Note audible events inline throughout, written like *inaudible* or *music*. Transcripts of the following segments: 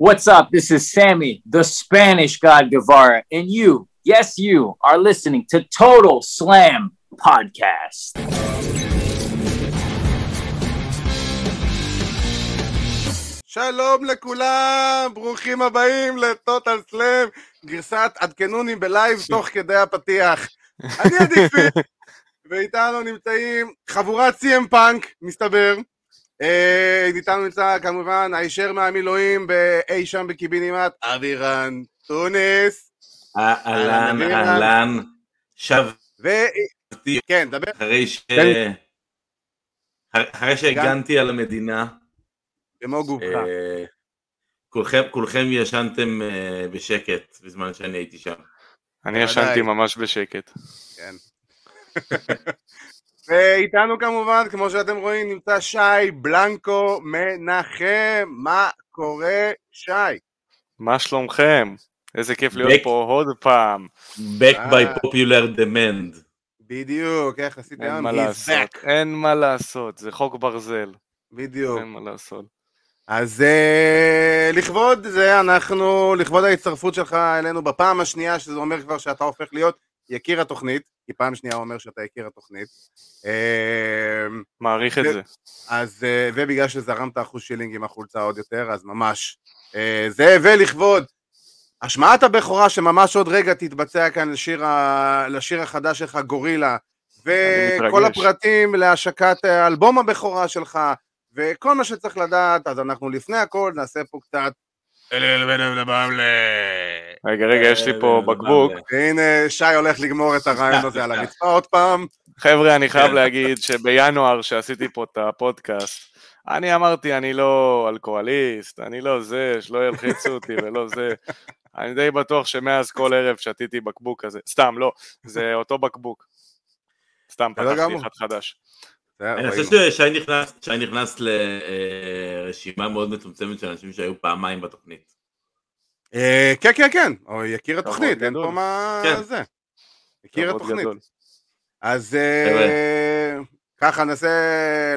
What's up? This is Sammy, the Spanish God Guevara, and you, yes, you, are listening to Total Slam Podcast. שלום לכולם, ברוכים הבאים ל Total Slam, גרסת עדכנוני בלייב תוך כדי הפתיח. אני עדיפי, ואיתנו נמצאים חבורת CM Punk, מסתבר. אה, איתנו נמצא כמובן הישר מהמילואים באי שם בקיבינימט, אבירן טוניס. אהלן, אהלן, שבתי, כן, דבר. אחרי ש... אחרי שהגנתי על המדינה, במו גופך. אה, כולכם, כולכם ישנתם אה, בשקט בזמן שאני הייתי שם. אני ישנתי ממש בשקט. כן. *laughs* ואיתנו כמובן, כמו שאתם רואים, נמצא שי בלנקו מנחם. מה קורה, שי? מה שלומכם? איזה כיף להיות Back- פה עוד פעם. Back אה. by popular demand. בדיוק, איך עשית אין היום? לעשות. back. אין מה לעשות, זה חוק ברזל. בדיוק. אין מה לעשות. אז אה, לכבוד זה אנחנו, לכבוד ההצטרפות שלך אלינו בפעם השנייה, שזה אומר כבר שאתה הופך להיות יקיר התוכנית, כי פעם שנייה אומר שאתה יקיר התוכנית. אה, מעריך את זה-. אז, אה, ובגלל שזרמת אחוז שילינג עם החולצה עוד יותר, אז ממש. אה, זה ולכבוד השמעת הבכורה שממש עוד רגע תתבצע כאן לשיר, ה... לשיר החדש שלך, גורילה, וכל. הפרטים להשקת אה, אלבום הבכורה שלך, וכל מה שצריך לדעת, אז אנחנו לפני הכל נעשה פה קצת... רגע, רגע, יש לי פה בקבוק. והנה שי הולך לגמור את הרעיון הזה על הרצפה עוד פעם. חבר'ה, אני חייב כן. להגיד שבינואר שעשיתי פה את הפודקאסט, אני אמרתי, אני לא אלכוהוליסט, אני לא זה, שלא ילחיצו אותי ולא זה. אני די בטוח שמאז כל ערב שתיתי בקבוק כזה. סתם, לא, זה אותו בקבוק. סתם, פתחתי. אחד חדש. אני. חושב ששי נכנס, שי נכנס לרשימה מאוד מצומצמת של אנשים שהיו פעמיים בתוכנית. אה, כן, כן, כן, או יקיר התוכנית, אין פה. מה כן. זה. יקיר כבוד התוכנית. גדול. אז אה, ככה נעשה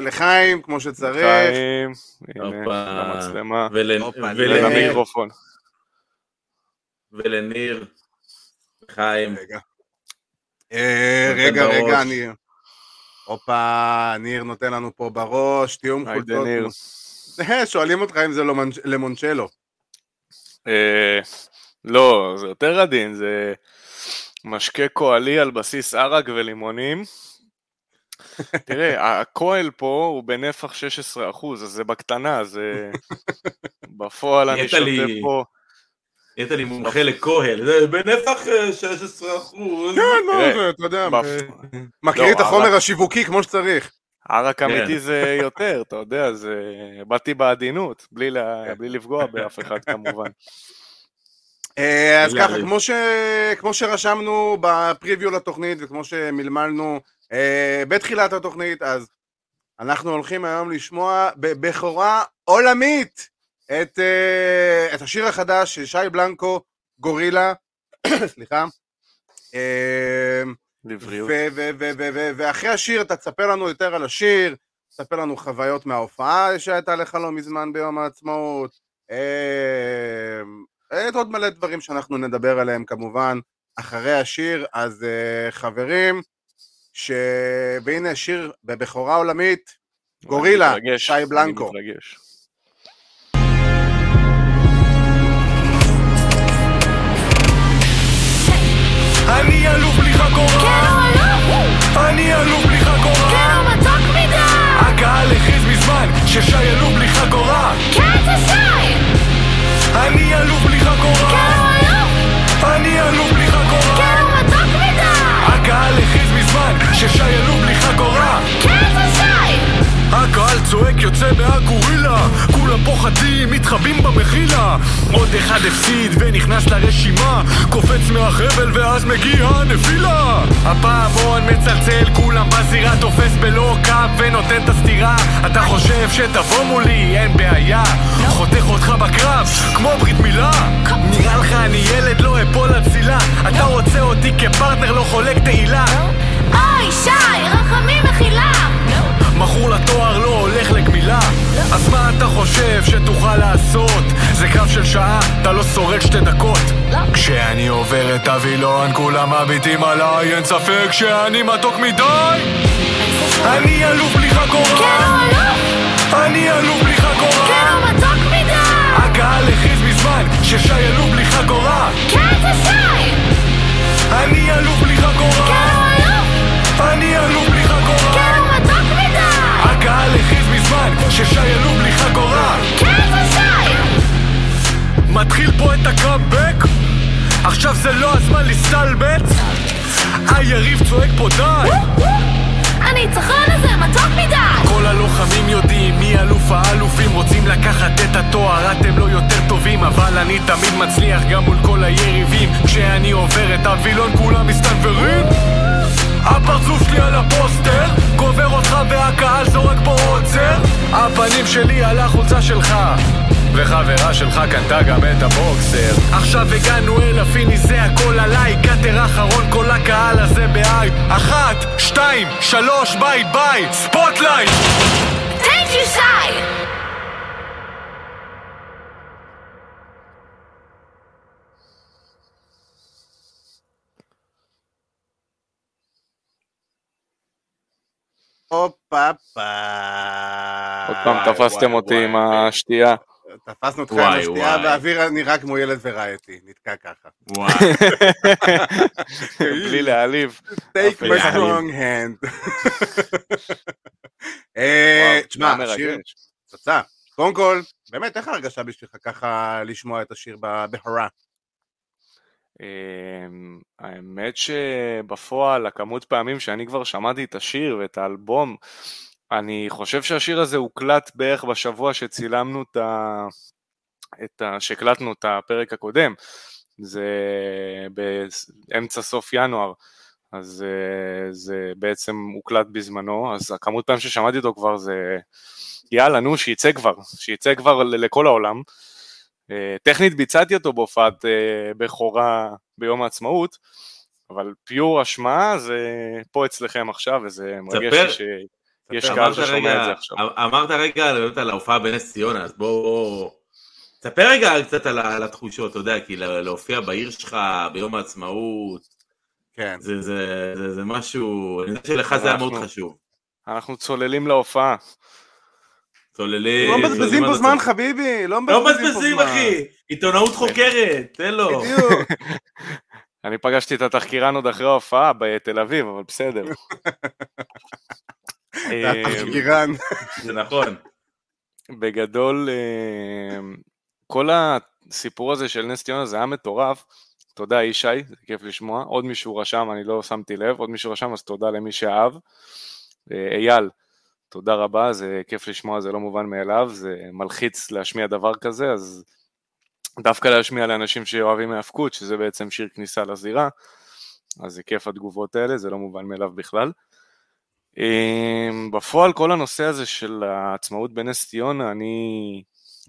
לחיים כמו שצריך. חיים, הנה, הופה. המצלמה, ול- הופה, ול- ל- ולמיקרופון. ולניר, חיים, רגע. אה. רגע, אני... הופה, ניר נותן לנו פה בראש, מחולצות. ניר. אה, שואלים אותך אם זה למונ- למונצ'לו. אה, לא, זה יותר עדין, זה משקה קוהלי על בסיס ערק ולימונים. *laughs* תראה, הכוהל פה הוא בנפח 16%, אז זה בקטנה, זה... *laughs* בפועל אני שותה פה... נהיית לי מומחה לכהל, זה בנפח אה, 16 אחוז. כן, תראה, זה, אתה יודע, אה, לא, את החומר השיווקי כמו שצריך. ערק כן. אמיתי זה יותר, אתה יודע, זה... באתי בעדינות, בלי בלי לפגוע באף אחד *laughs* כמובן. אה, אז ככה, הריב. כמו, ש... כמו שרשמנו בפריוויו לתוכנית וכמו שמלמלנו אה, בתחילת התוכנית, אז אנחנו הולכים היום לשמוע בבכורה עולמית את, אה, את השיר החדש של שי בלנקו, גורילה, *coughs* סליחה. אה, לבריאות. ואחרי השיר אתה תספר לנו יותר על השיר, תספר לנו חוויות מההופעה שהייתה לך לא מזמן ביום העצמאות, אה, את עוד מלא דברים שאנחנו נדבר עליהם כמובן אחרי השיר, אז אה, חברים, ש... והנה שיר בבכורה עולמית, גורילה, שי בלנקו. אני מתרגש. אני אלוף בלי חגורה כן, הוא אלוף! אני אלוף בלי חגורה כן, הוא מתוק מדי! הקהל הכריז מזמן ששי אלוף בלי חגורה כן, זה שי! אני אלוף בלי כן, חגורה הוא אלוף! אני אלוף בלי חגורה כן, הוא מתוק מדי! הקהל הכריז מזמן ששי אלוף צועק יוצא מהגורילה. כולם פוחדים, מתחבאים במחילה. עוד אחד הפסיד ונכנס לרשימה. קופץ מהחבל ואז מגיעה הנפילה. הפעמון מצלצל, כולם בזירה תופס בלוקאפ ונותן את הסטירה. אתה חושב שתבוא מולי, אין בעיה. חותך אותך בקרב, כמו ברית מילה. נראה לך אני ילד, לא אפול לצילה אתה רוצה אותי כפרטנר, לא חולק תהילה. אוי, שי, רחמים מחילה! מכור לתואר לא הולך לגמילה אז מה אתה חושב שתוכל לעשות? זה קרב של שעה, אתה לא שורד שתי דקות כשאני עובר את הווילון כולם מביטים עליי אין ספק שאני מתוק מדי אני אלוף בלי כן, חגורה הוא אלוף! אני אלוף בלי חגורה כן, הוא מתוק מדי! הקהל הכריז מזמן ששי אלוף בלי חגורה כן, זה שי! אני אלוף בלי חגורה ששי אלוף בלי חגורה כן, זה שי! מתחיל פה את הקאמבק. עכשיו זה לא הזמן להסתלבט היריב צועק פה די. הניצחון הזה מתוק מדי! כל הלוחמים יודעים מי אלוף האלופים רוצים לקחת את התואר. אתם לא יותר טובים אבל אני תמיד מצליח גם מול כל היריבים. כשאני עובר את הווילון כולם מסתנוורים הפרצוף שלי על הפוסטר קובר אותך והקהל זורק פה עוצר. הפנים שלי על החולצה שלך וחברה שלך קנתה גם את הבוקסר. עכשיו הגענו אל הפיני זה הכל עליי קאטר אחרון כל הקהל הזה בהייפ אחת, שתיים, שלוש, bye bye spotlight Thank you, שי! הופה פה. עוד פעם תפסתם אותי עם השתייה. תפסנו אותך עם השתייה. והאוויר נראה כמו ילד ורייטי, נתקע ככה. וואי. בלי *laughs* להעליב. take my strong hand. *laughs* אה, תשמע, שיר. פצצה. קודם כל, באמת, איך ההרגשה בשבילך ככה לשמוע את השיר בבהרה? אמ, האמת שבפועל, הכמות פעמים שאני כבר שמעתי את השיר ואת האלבום, אני חושב שהשיר הזה הוקלט בערך בשבוע שצילמנו את ה... את ה... שהקלטנו את הפרק הקודם. זה באמצע סוף ינואר, אז אה, זה בעצם הוקלט בזמנו, אז הכמות פעמים ששמעתי אותו כבר זה יאללה, נו, שיצא כבר, שיצא כבר לכל העולם. אה, טכנית ביצעתי אותו בהופעת אה, בכורה ביום העצמאות, אבל פיור השמעה זה פה אצלכם עכשיו, וזה מרגש. לי שיש. קהל אמרת ששומע רגע- את זה עכשיו. אמרת רגע באמת על ההופעה בנס ציונה, אז בוא... תספר רגע קצת על על התחושות, אתה יודע, כי לה- להופיע בעיר שלך ביום העצמאות, כן. זה- זה זה- זה משהו, אני יודע שלך זה היה מאוד חשוב. אנחנו צוללים להופעה. צוללים, לא מבזבזים פה זמן. חביבי, לא לא מבזבזים פה מבזבזים. אחי, עיתונאות חוקרת, תן לו. בדיוק. *laughs* אני פגשתי את התחקירן עוד אחרי ההופעה בתל אביב, אבל בסדר. *laughs* אה, התחקירן. *laughs* זה נכון. בגדול, אה, כל הסיפור הזה של נס ציונה זה היה מטורף. תודה ישי, זה כיף לשמוע. עוד מישהו רשם, אני לא שמתי לב, עוד מישהו רשם, אז תודה למי שאהב. אה, אייל, תודה רבה, זה כיף לשמוע, זה לא מובן מאליו, זה מלחיץ להשמיע דבר כזה, אז דווקא להשמיע לאנשים שאוהבים ההאבקות, שזה בעצם שיר כניסה לזירה, אז זה כיף התגובות האלה, זה לא מובן מאליו בכלל. אמ, בפועל כל הנושא הזה של העצמאות בנס ציונה, אני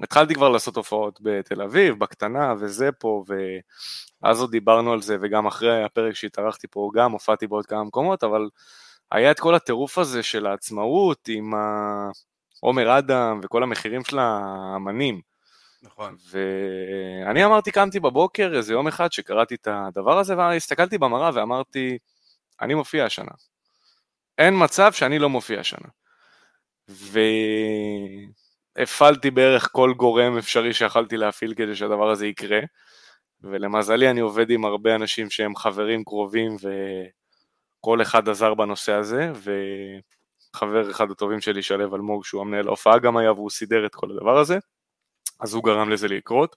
התחלתי כבר לעשות הופעות בתל אביב, בקטנה וזה פה, ואז עוד דיברנו על זה, וגם אחרי הפרק שהתארחתי פה גם הופעתי בעוד כמה מקומות, אבל היה את כל הטירוף הזה של העצמאות עם ה- עומר אדם וכל המחירים של האמנים. נכון. ואני אמרתי, קמתי בבוקר איזה יום אחד שקראתי את הדבר הזה, והסתכלתי במראה ואמרתי, אני מופיע השנה. אין מצב שאני לא מופיע השנה. והפעלתי בערך כל גורם אפשרי שיכלתי להפעיל כדי שהדבר הזה יקרה, ולמזלי אני עובד עם הרבה אנשים שהם חברים קרובים וכל אחד עזר בנושא הזה, וחבר אחד הטובים שלי, שלו אלמוג, שהוא המנהל ההופעה גם היה, והוא סידר את כל הדבר הזה. אז הוא גרם לזה לקרות,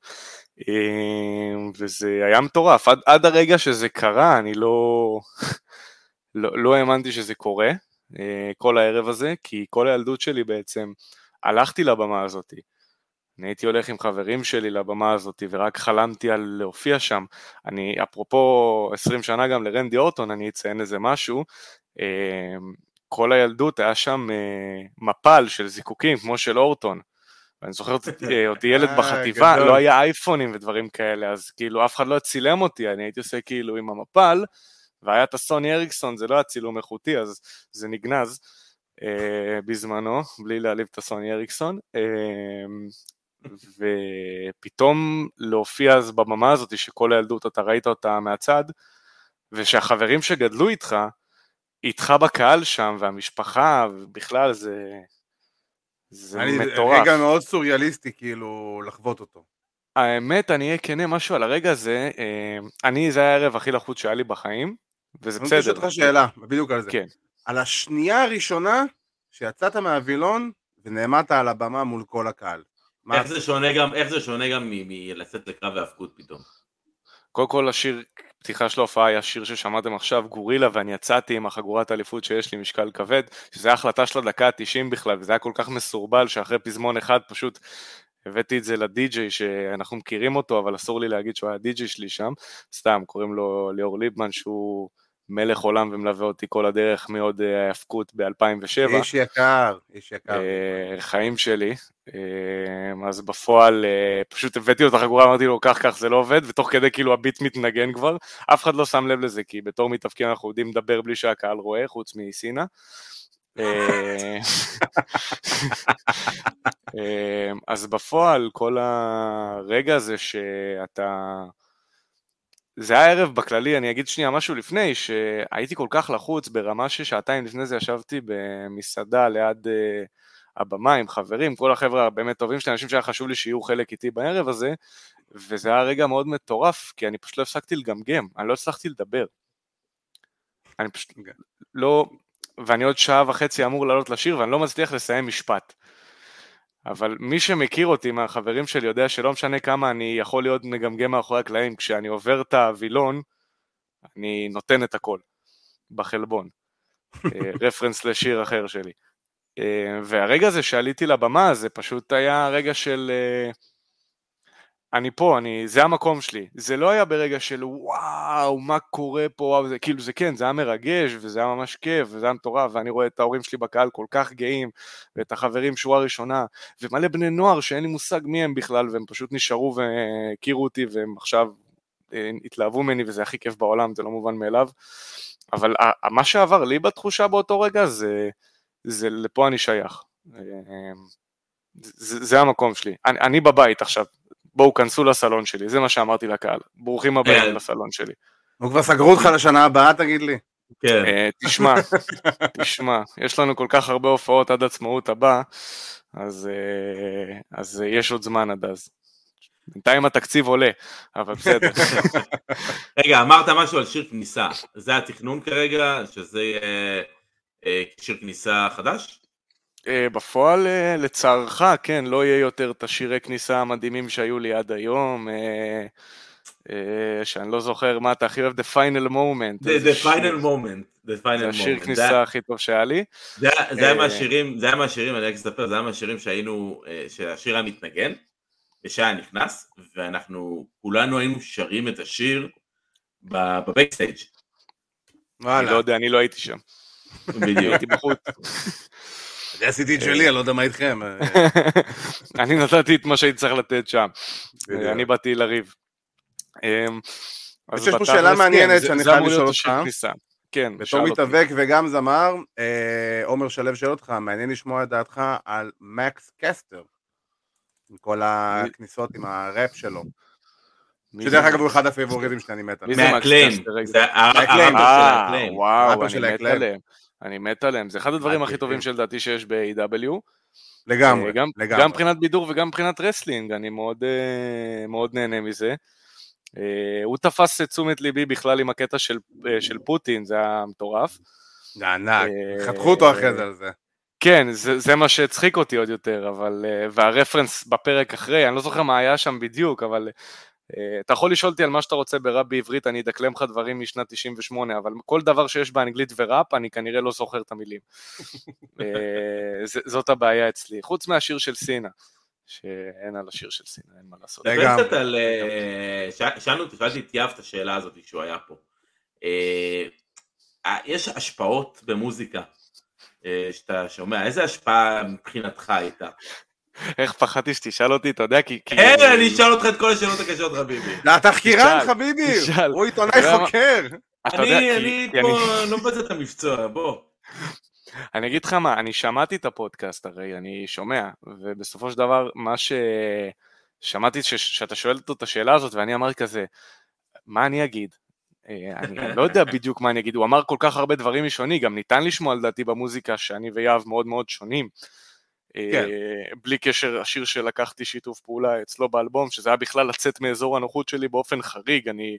אמ, וזה היה מטורף, עד, עד הרגע שזה קרה, אני לא, *laughs* לא, לא האמנתי שזה קורה, אה, כל הערב הזה, כי כל הילדות שלי בעצם, הלכתי לבמה הזאת, אני הייתי הולך עם חברים שלי לבמה הזאת, ורק חלמתי על להופיע שם, אני, אפרופו 20 שנה גם לרנדי אורטון, אני אציין איזה משהו, אמ, כל הילדות היה שם אה, מפל של זיקוקים, כמו של אורטון, ואני זוכר אותי- אותי ילד *laughs* אה, בחטיבה. לא היה אייפונים ודברים כאלה, אז כאילו אף אחד לא צילם אותי, אני הייתי עושה כאילו עם המפל, והיה את הסוני אריקסון, זה לא היה צילום איכותי, אז זה נגנז, אה, בזמנו, בלי להעליב את הסוני אריקסון, אה, ופתאום להופיע אז בבמה הזאת, שכל הילדות אתה ראית אותה מהצד, ושהחברים שגדלו איתך, איתך בקהל שם, והמשפחה, ובכלל זה... זה אני- מטורף. רגע מאוד סוריאליסטי, כאילו, לחוות אותו. האמת, אני אהיה כנה משהו על הרגע הזה, אה, אני, זה היה הערב הכי לחוץ שהיה לי בחיים, וזה אני רוצה לשאול בסדר. אותך שאלה, בדיוק על זה. כן. על השנייה הראשונה שיצאת מהווילון ונעמדת על הבמה מול כל הקהל. מה איך זה שונה גם, איך זה שונה גם מלצאת לקרב והאבקות פתאום? קודם כל השיר פתיחה של ההופעה היה שיר ששמעתם עכשיו, גורילה, ואני יצאתי עם החגורת האליפות שיש לי משקל כבד, שזה היה החלטה של הדקה ה-90 בכלל, וזה היה כל כך מסורבל, שאחרי פזמון אחד פשוט הבאתי את זה לדי-ג'יי שאנחנו מכירים אותו, אבל אסור לי להגיד שהוא היה די-ג'יי שלי שם, סתם, קוראים לו ליאור ליבמן, שהוא מלך עולם ומלווה אותי כל הדרך מעוד אה, ההאבקות ב-2007. איש יקר, איש יקר. אה, חיים שלי, אה, אז בפועל אה, פשוט הבאתי לו את החגורה, אמרתי לו כך כך זה לא עובד, ותוך כדי כאילו הביט מתנגן כבר, אף אחד לא שם לב לזה, כי בתור מתאבקים אנחנו יודעים לדבר בלי שהקהל רואה, חוץ מסינה. אה, *laughs* אה, אז בפועל כל הרגע הזה שאתה... זה היה ערב בכללי, אני אגיד שנייה משהו לפני, שהייתי כל כך לחוץ ברמה ששעתיים לפני זה ישבתי במסעדה ליד uh, הבמה עם חברים, כל החבר'ה הבאמת טובים שלי, אנשים שהיה חשוב לי שיהיו חלק איתי בערב הזה, וזה היה רגע מאוד מטורף, כי אני פשוט לא הפסקתי לגמגם, אני לא הצלחתי לדבר. אני פשוט לא, ואני עוד שעה וחצי אמור לעלות לשיר ואני לא מצליח לסיים משפט. אבל מי שמכיר אותי מהחברים שלי יודע שלא משנה כמה אני יכול להיות מגמגם מאחורי הקלעים, כשאני עובר את הווילון, אני נותן את הכל, בחלבון. אה, *laughs* רפרנס לשיר אחר שלי. אה, והרגע הזה שעליתי לבמה זה פשוט היה רגע של... אה, אני פה, אני, זה המקום שלי. זה לא היה ברגע של וואו, מה קורה פה, וואו, זה, כאילו זה כן, זה היה מרגש, וזה היה ממש כיף, וזה היה מטורף, ואני רואה את ההורים שלי בקהל כל כך גאים, ואת החברים שורה ראשונה, ומלא בני נוער שאין לי מושג מי הם בכלל, והם פשוט נשארו והכירו אותי, והם עכשיו אה, התלהבו ממני, וזה הכי כיף בעולם, זה לא מובן מאליו. אבל ה- מה שעבר לי בתחושה באותו רגע, זה, זה לפה אני שייך. אה, זה, זה המקום שלי. אני, אני בבית עכשיו, בואו כנסו לסלון שלי, זה מה שאמרתי לקהל. ברוכים הבאים כן. לסלון שלי. נו, כבר סגרו אותך לשנה הבאה, תגיד לי. כן. אה, תשמע, *laughs* תשמע, יש לנו כל כך הרבה הופעות עד עצמאות הבא, אז, אה, אז אה, יש עוד זמן עד אז. בינתיים התקציב עולה, אבל בסדר. *laughs* רגע, אמרת משהו על שיר כניסה. זה התכנון כרגע, שזה יהיה אה, שיר כניסה חדש? אה, בפועל, אה, לצערך, כן, לא יהיה יותר את השירי כניסה המדהימים שהיו לי עד היום, אה, שאני לא זוכר מה אתה הכי אוהב, The Final Moment. The the שיר. final moment. The final זה השיר moment. כניסה זה- הכי טוב שהיה לי. זה היה- זה היה מהשירים, זה היה מהשירים, אני רק אספר, זה היה מהשירים שהיינו, שהשיר היה מתנגן, ושהיה נכנס, ואנחנו כולנו היינו שרים את השיר ב- בבקסטייג'. אני לא וואלה. יודע, אני לא הייתי שם, בדיוק. הייתי בחוץ. אני עשיתי את שלי, אני לא יודע מה איתכם. אה, *laughs* אני נתתי את מה שהייתי צריך לתת שם. אני באתי לריב. אמ, יש פה שאלה כן, מעניינת שאני חייב לשאול אותך. כן, בתור. מתאבק וגם זמר, אה, עומר שלו שואל אותך, מעניין לשמוע את דעתך על מקס קסטר. עם כל הכניסות עם הראפ שלו. מי שדרך? אגב הוא אחד ה favorites שאני מת עליהם. זה. מקס קסטר, הר- מה-Acclaimed. הראפר של אה. וואו, אני מת. עליהם. אני מת עליהם. זה אחד הדברים הכי מדהים. טובים שלדעתי שיש ב-AEW. לגמרי, אה, גם- לגמרי. גם מבחינת בידור וגם מבחינת wrestling, אני מאוד, אה, מאוד נהנה מזה. אה, הוא תפס את תשומת ליבי בכלל עם הקטע של, אה, של פוטין, זה היה מטורף. זה ענק, אה, חתכו אותו אחרי זה על זה. כן, זה, זה מה שהצחיק אותי עוד יותר, אבל, אה, וה reference בפרק אחרי, אני לא זוכר מה היה שם בדיוק, אבל אה, אתה יכול לשאול אותי על מה שאתה רוצה בראפ בעברית, אני אדקלם לך דברים משנת 98, אבל כל דבר שיש באנגלית וראפ, אני כנראה לא זוכר את המילים. *laughs* אה, זאת הבעיה אצלי, חוץ מהשיר של סינה, שאין על השיר של סינה, אין מה לעשות. דבר קצת על... אה, שאלתי את יאב את השאלה הזאת כשהוא היה פה. אה, אה, יש השפעות במוזיקה אה, שאתה שומע, איזה השפעה מבחינתך הייתה? איך פחדתי שתשאל אותי, אתה יודע, כי... אין, אני אשאל אותך את כל השאלות הקשות חביבי. לא, תחקירן תשאל, חביבי. הוא עיתונאי? חוקר. אני פה לא מבצע את המבצוע, בוא. אני אגיד לך מה, אני שמעתי את הפודקאסט הרי, אני שומע, ובסופו של דבר, מה ש... שמעתי ש... שאתה שואל אותו את השאלה הזאת, ואני אמרתי כזה, מה אני אגיד? אה, אני לא יודע בדיוק מה אני אגיד, הוא אמר כל כך הרבה דברים משוני, גם ניתן לשמוע לדעתי במוזיקה שאני ויהב מאוד מאוד שונים. כן. אה, בלי קשר, השיר שלקחתי שיתוף פעולה אצלו באלבום, שזה היה בכלל לצאת מאזור הנוחות שלי באופן חריג, אני...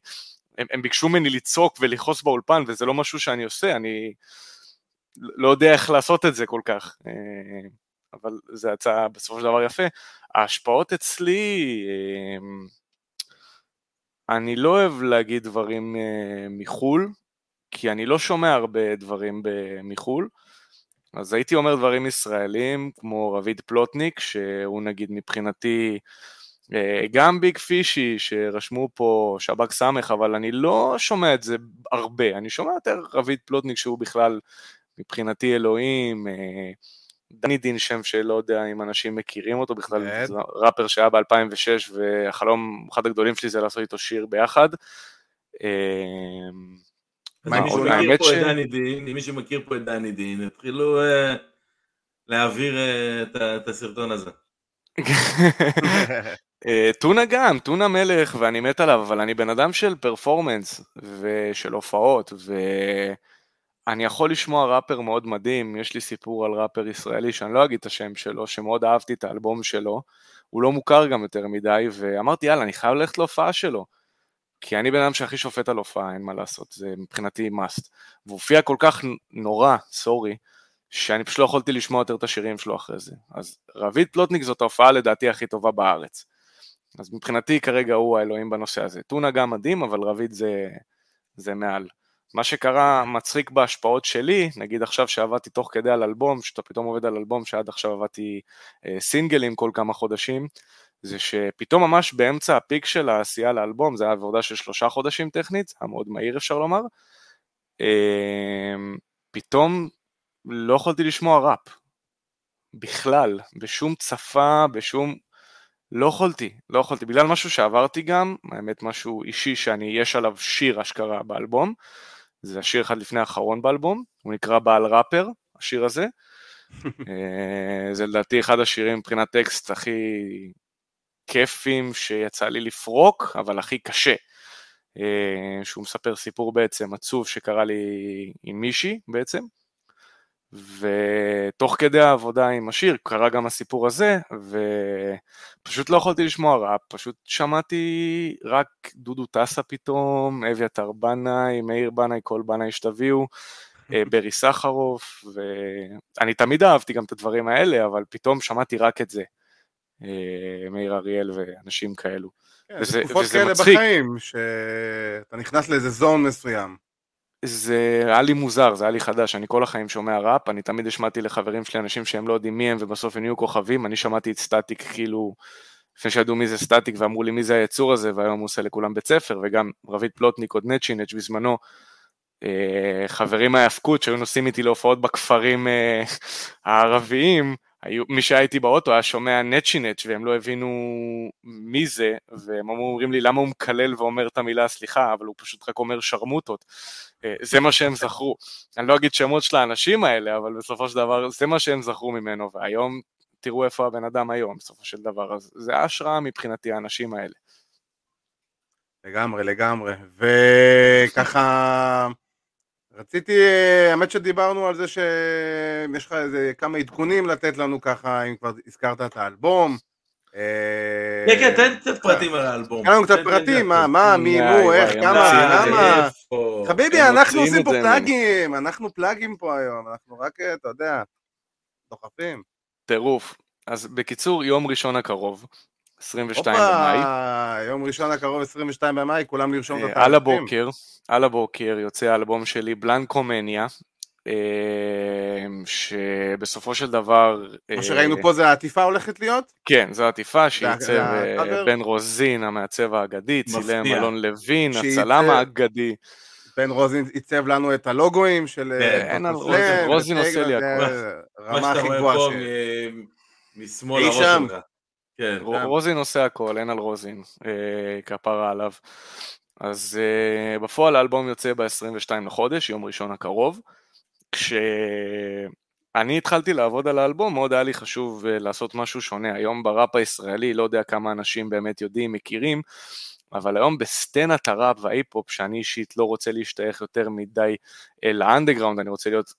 הם, הם ביקשו ממני לצעוק ולכעוס באולפן, וזה לא משהו שאני עושה, אני לא יודע איך לעשות את זה כל כך, אה, אבל זה יצא בסופו של דבר יפה. ההשפעות אצלי, אה, אני לא אוהב להגיד דברים מחו"ל, כי אני לא שומע הרבה דברים מחו"ל, אז הייתי אומר דברים ישראלים, כמו רביד פלוטניק, שהוא נגיד מבחינתי אה, גם ביג פישי, שרשמו פה שב"כ סמך, אבל אני לא שומע את זה הרבה, אני שומע יותר רביד פלוטניק שהוא בכלל מבחינתי אלוהים, אה, דני דין שם שלא יודע אם אנשים מכירים אותו בכלל, כן. זה ראפר שהיה ב-2006 והחלום, אחד הגדולים שלי זה לעשות איתו שיר ביחד. אה, אז מה, אם מישהו עוד- מכיר האמת פה את דני דין, אם מישהו מכיר פה את דני דין, יתחילו אה, להעביר אה, את הסרטון הזה. *laughs* אה, טונה גם, טונה מלך ואני מת עליו, אבל אני בן אדם של פרפורמנס ושל הופעות ואני יכול לשמוע ראפר מאוד מדהים, יש לי סיפור על ראפר ישראלי שאני לא אגיד את השם שלו, שמאוד אהבתי את האלבום שלו, הוא לא מוכר גם יותר מדי ואמרתי יאללה אני חייב ללכת להופעה שלו כי אני בן אדם שהכי שופט על הופעה, אין מה לעשות, זה מבחינתי must. והוא הופיע כל כך נורא, סורי, שאני פשוט לא יכולתי לשמוע יותר את השירים שלו אחרי זה. אז רביד פלוטניק זאת ההופעה לדעתי הכי טובה בארץ. אז מבחינתי כרגע הוא האלוהים בנושא הזה. טונה גם מדהים, אבל רביד זה, זה מעל. מה שקרה מצחיק בהשפעות שלי, נגיד עכשיו שעבדתי תוך כדי על אלבום, שאתה פתאום עובד על אלבום שעד עכשיו עבדתי אה, סינגלים כל כמה חודשים, זה שפתאום ממש באמצע הפיק של העשייה לאלבום, זה היה עבודה של שלושה חודשים טכנית, זה היה מאוד מהיר אפשר לומר, אה, פתאום לא יכולתי לשמוע ראפ. בכלל, בשום שפה, בשום... לא יכולתי, לא יכולתי, בגלל משהו שעברתי גם, האמת משהו אישי שאני, יש עליו שיר אשכרה באלבום, זה השיר אחד לפני האחרון באלבום, הוא נקרא בעל ראפר, השיר הזה, *laughs* אה, זה לדעתי אחד השירים מבחינת טקסט הכי כיפים שיצא לי לפרוק, אבל הכי קשה, אה, שהוא מספר סיפור בעצם עצוב שקרה לי עם מישהי בעצם, ותוך כדי העבודה עם השיר קרה גם הסיפור הזה, ופשוט לא יכולתי לשמוע ראפ, פשוט שמעתי רק דודו טסה פתאום, אביתר בנאי, מאיר בנאי, כל בנאי שתביאו, אה, *laughs* ברי סחרוף, ואני תמיד אהבתי גם את הדברים האלה, אבל פתאום שמעתי רק את זה, מאיר אריאל ואנשים כאלו. כן, וזה- זה תקופות וזה כאלה מצחיק. בחיים, שאתה נכנס לאיזה zone מסוים. זה היה לי מוזר, זה היה לי חדש, אני כל החיים שומע ראפ, אני תמיד השמעתי לחברים שלי אנשים שהם לא יודעים מי הם ובסוף הם נהיו כוכבים, אני שמעתי את סטטיק כאילו, לפני שידעו מי זה סטטיק ואמרו לי מי זה היצור הזה, והיום הוא עושה לכולם בית ספר, וגם רביד פלוטניק, עוד נצ'י נצ' בזמנו, אה, חברים מההאבקות שהיו נוסעים איתי להופעות בכפרים אה, הערביים, היו, מי שהיה איתי באוטו היה שומע נצ'ינץ' והם לא הבינו מי זה, והם אומרים לי למה הוא מקלל ואומר את המילה סליחה, אבל הוא פשוט רק אומר שרמוטות. אה, זה מה שהם זכרו. אני לא אגיד שמות של האנשים האלה, אבל בסופו של דבר זה מה שהם זכרו ממנו, והיום תראו איפה הבן אדם היום בסופו של דבר, אז זה ההשראה מבחינתי האנשים האלה. לגמרי, לגמרי. וככה, רציתי, אה, האמת שדיברנו על זה שיש לך איזה כמה עדכונים לתת לנו ככה, אם כבר הזכרת את האלבום. אה, כן, כן, תן קצת פרטים על האלבום. תן לנו קצת פרטים, מה. מה, מי, מו, איך, כמה, למה. חביבי, אנחנו עושים פה פלאגים, אנחנו פלאגים פה היום, אנחנו רק, אה, אתה יודע, דוחפים. טירוף. אז בקיצור, יום ראשון הקרוב, 22 במאי, הופה, יום ראשון הקרוב 22 במאי, כולם לרשום את אה, התאריכים. על הבוקר, על הבוקר יוצא האלבום שלי בלנקומניה, אה, שבסופו של דבר... מה אה, שראינו פה זה העטיפה הולכת להיות? כן, זו עטיפה זה שעיצב? בן רוזין, המעצב האגדי, צילם. אלון לוין, הצלם האגדי. בן רוזין עיצב לנו את הלוגואים של... אה, כן, אין על רוזין, רוזין עושה לי זה הכל. הרמה מה הכי שאתה רואה גבוהה משמאל שם. שלך. כן. ר- רוזין עושה הכל, אין על רוזין, אה, כפרה עליו. אז אה, בפועל האלבום יוצא ב-22 לחודש, יום ראשון הקרוב, אני התחלתי לעבוד על האלבום, מאוד היה לי חשוב אה, לעשות משהו שונה. היום בראפ הישראלי, לא יודע כמה אנשים באמת יודעים, מכירים, אבל היום בסצנת הראפ וההיפ-הופ, שאני אישית לא רוצה להשתייך יותר מדי אה, לאנדרגראונד, אני רוצה להיות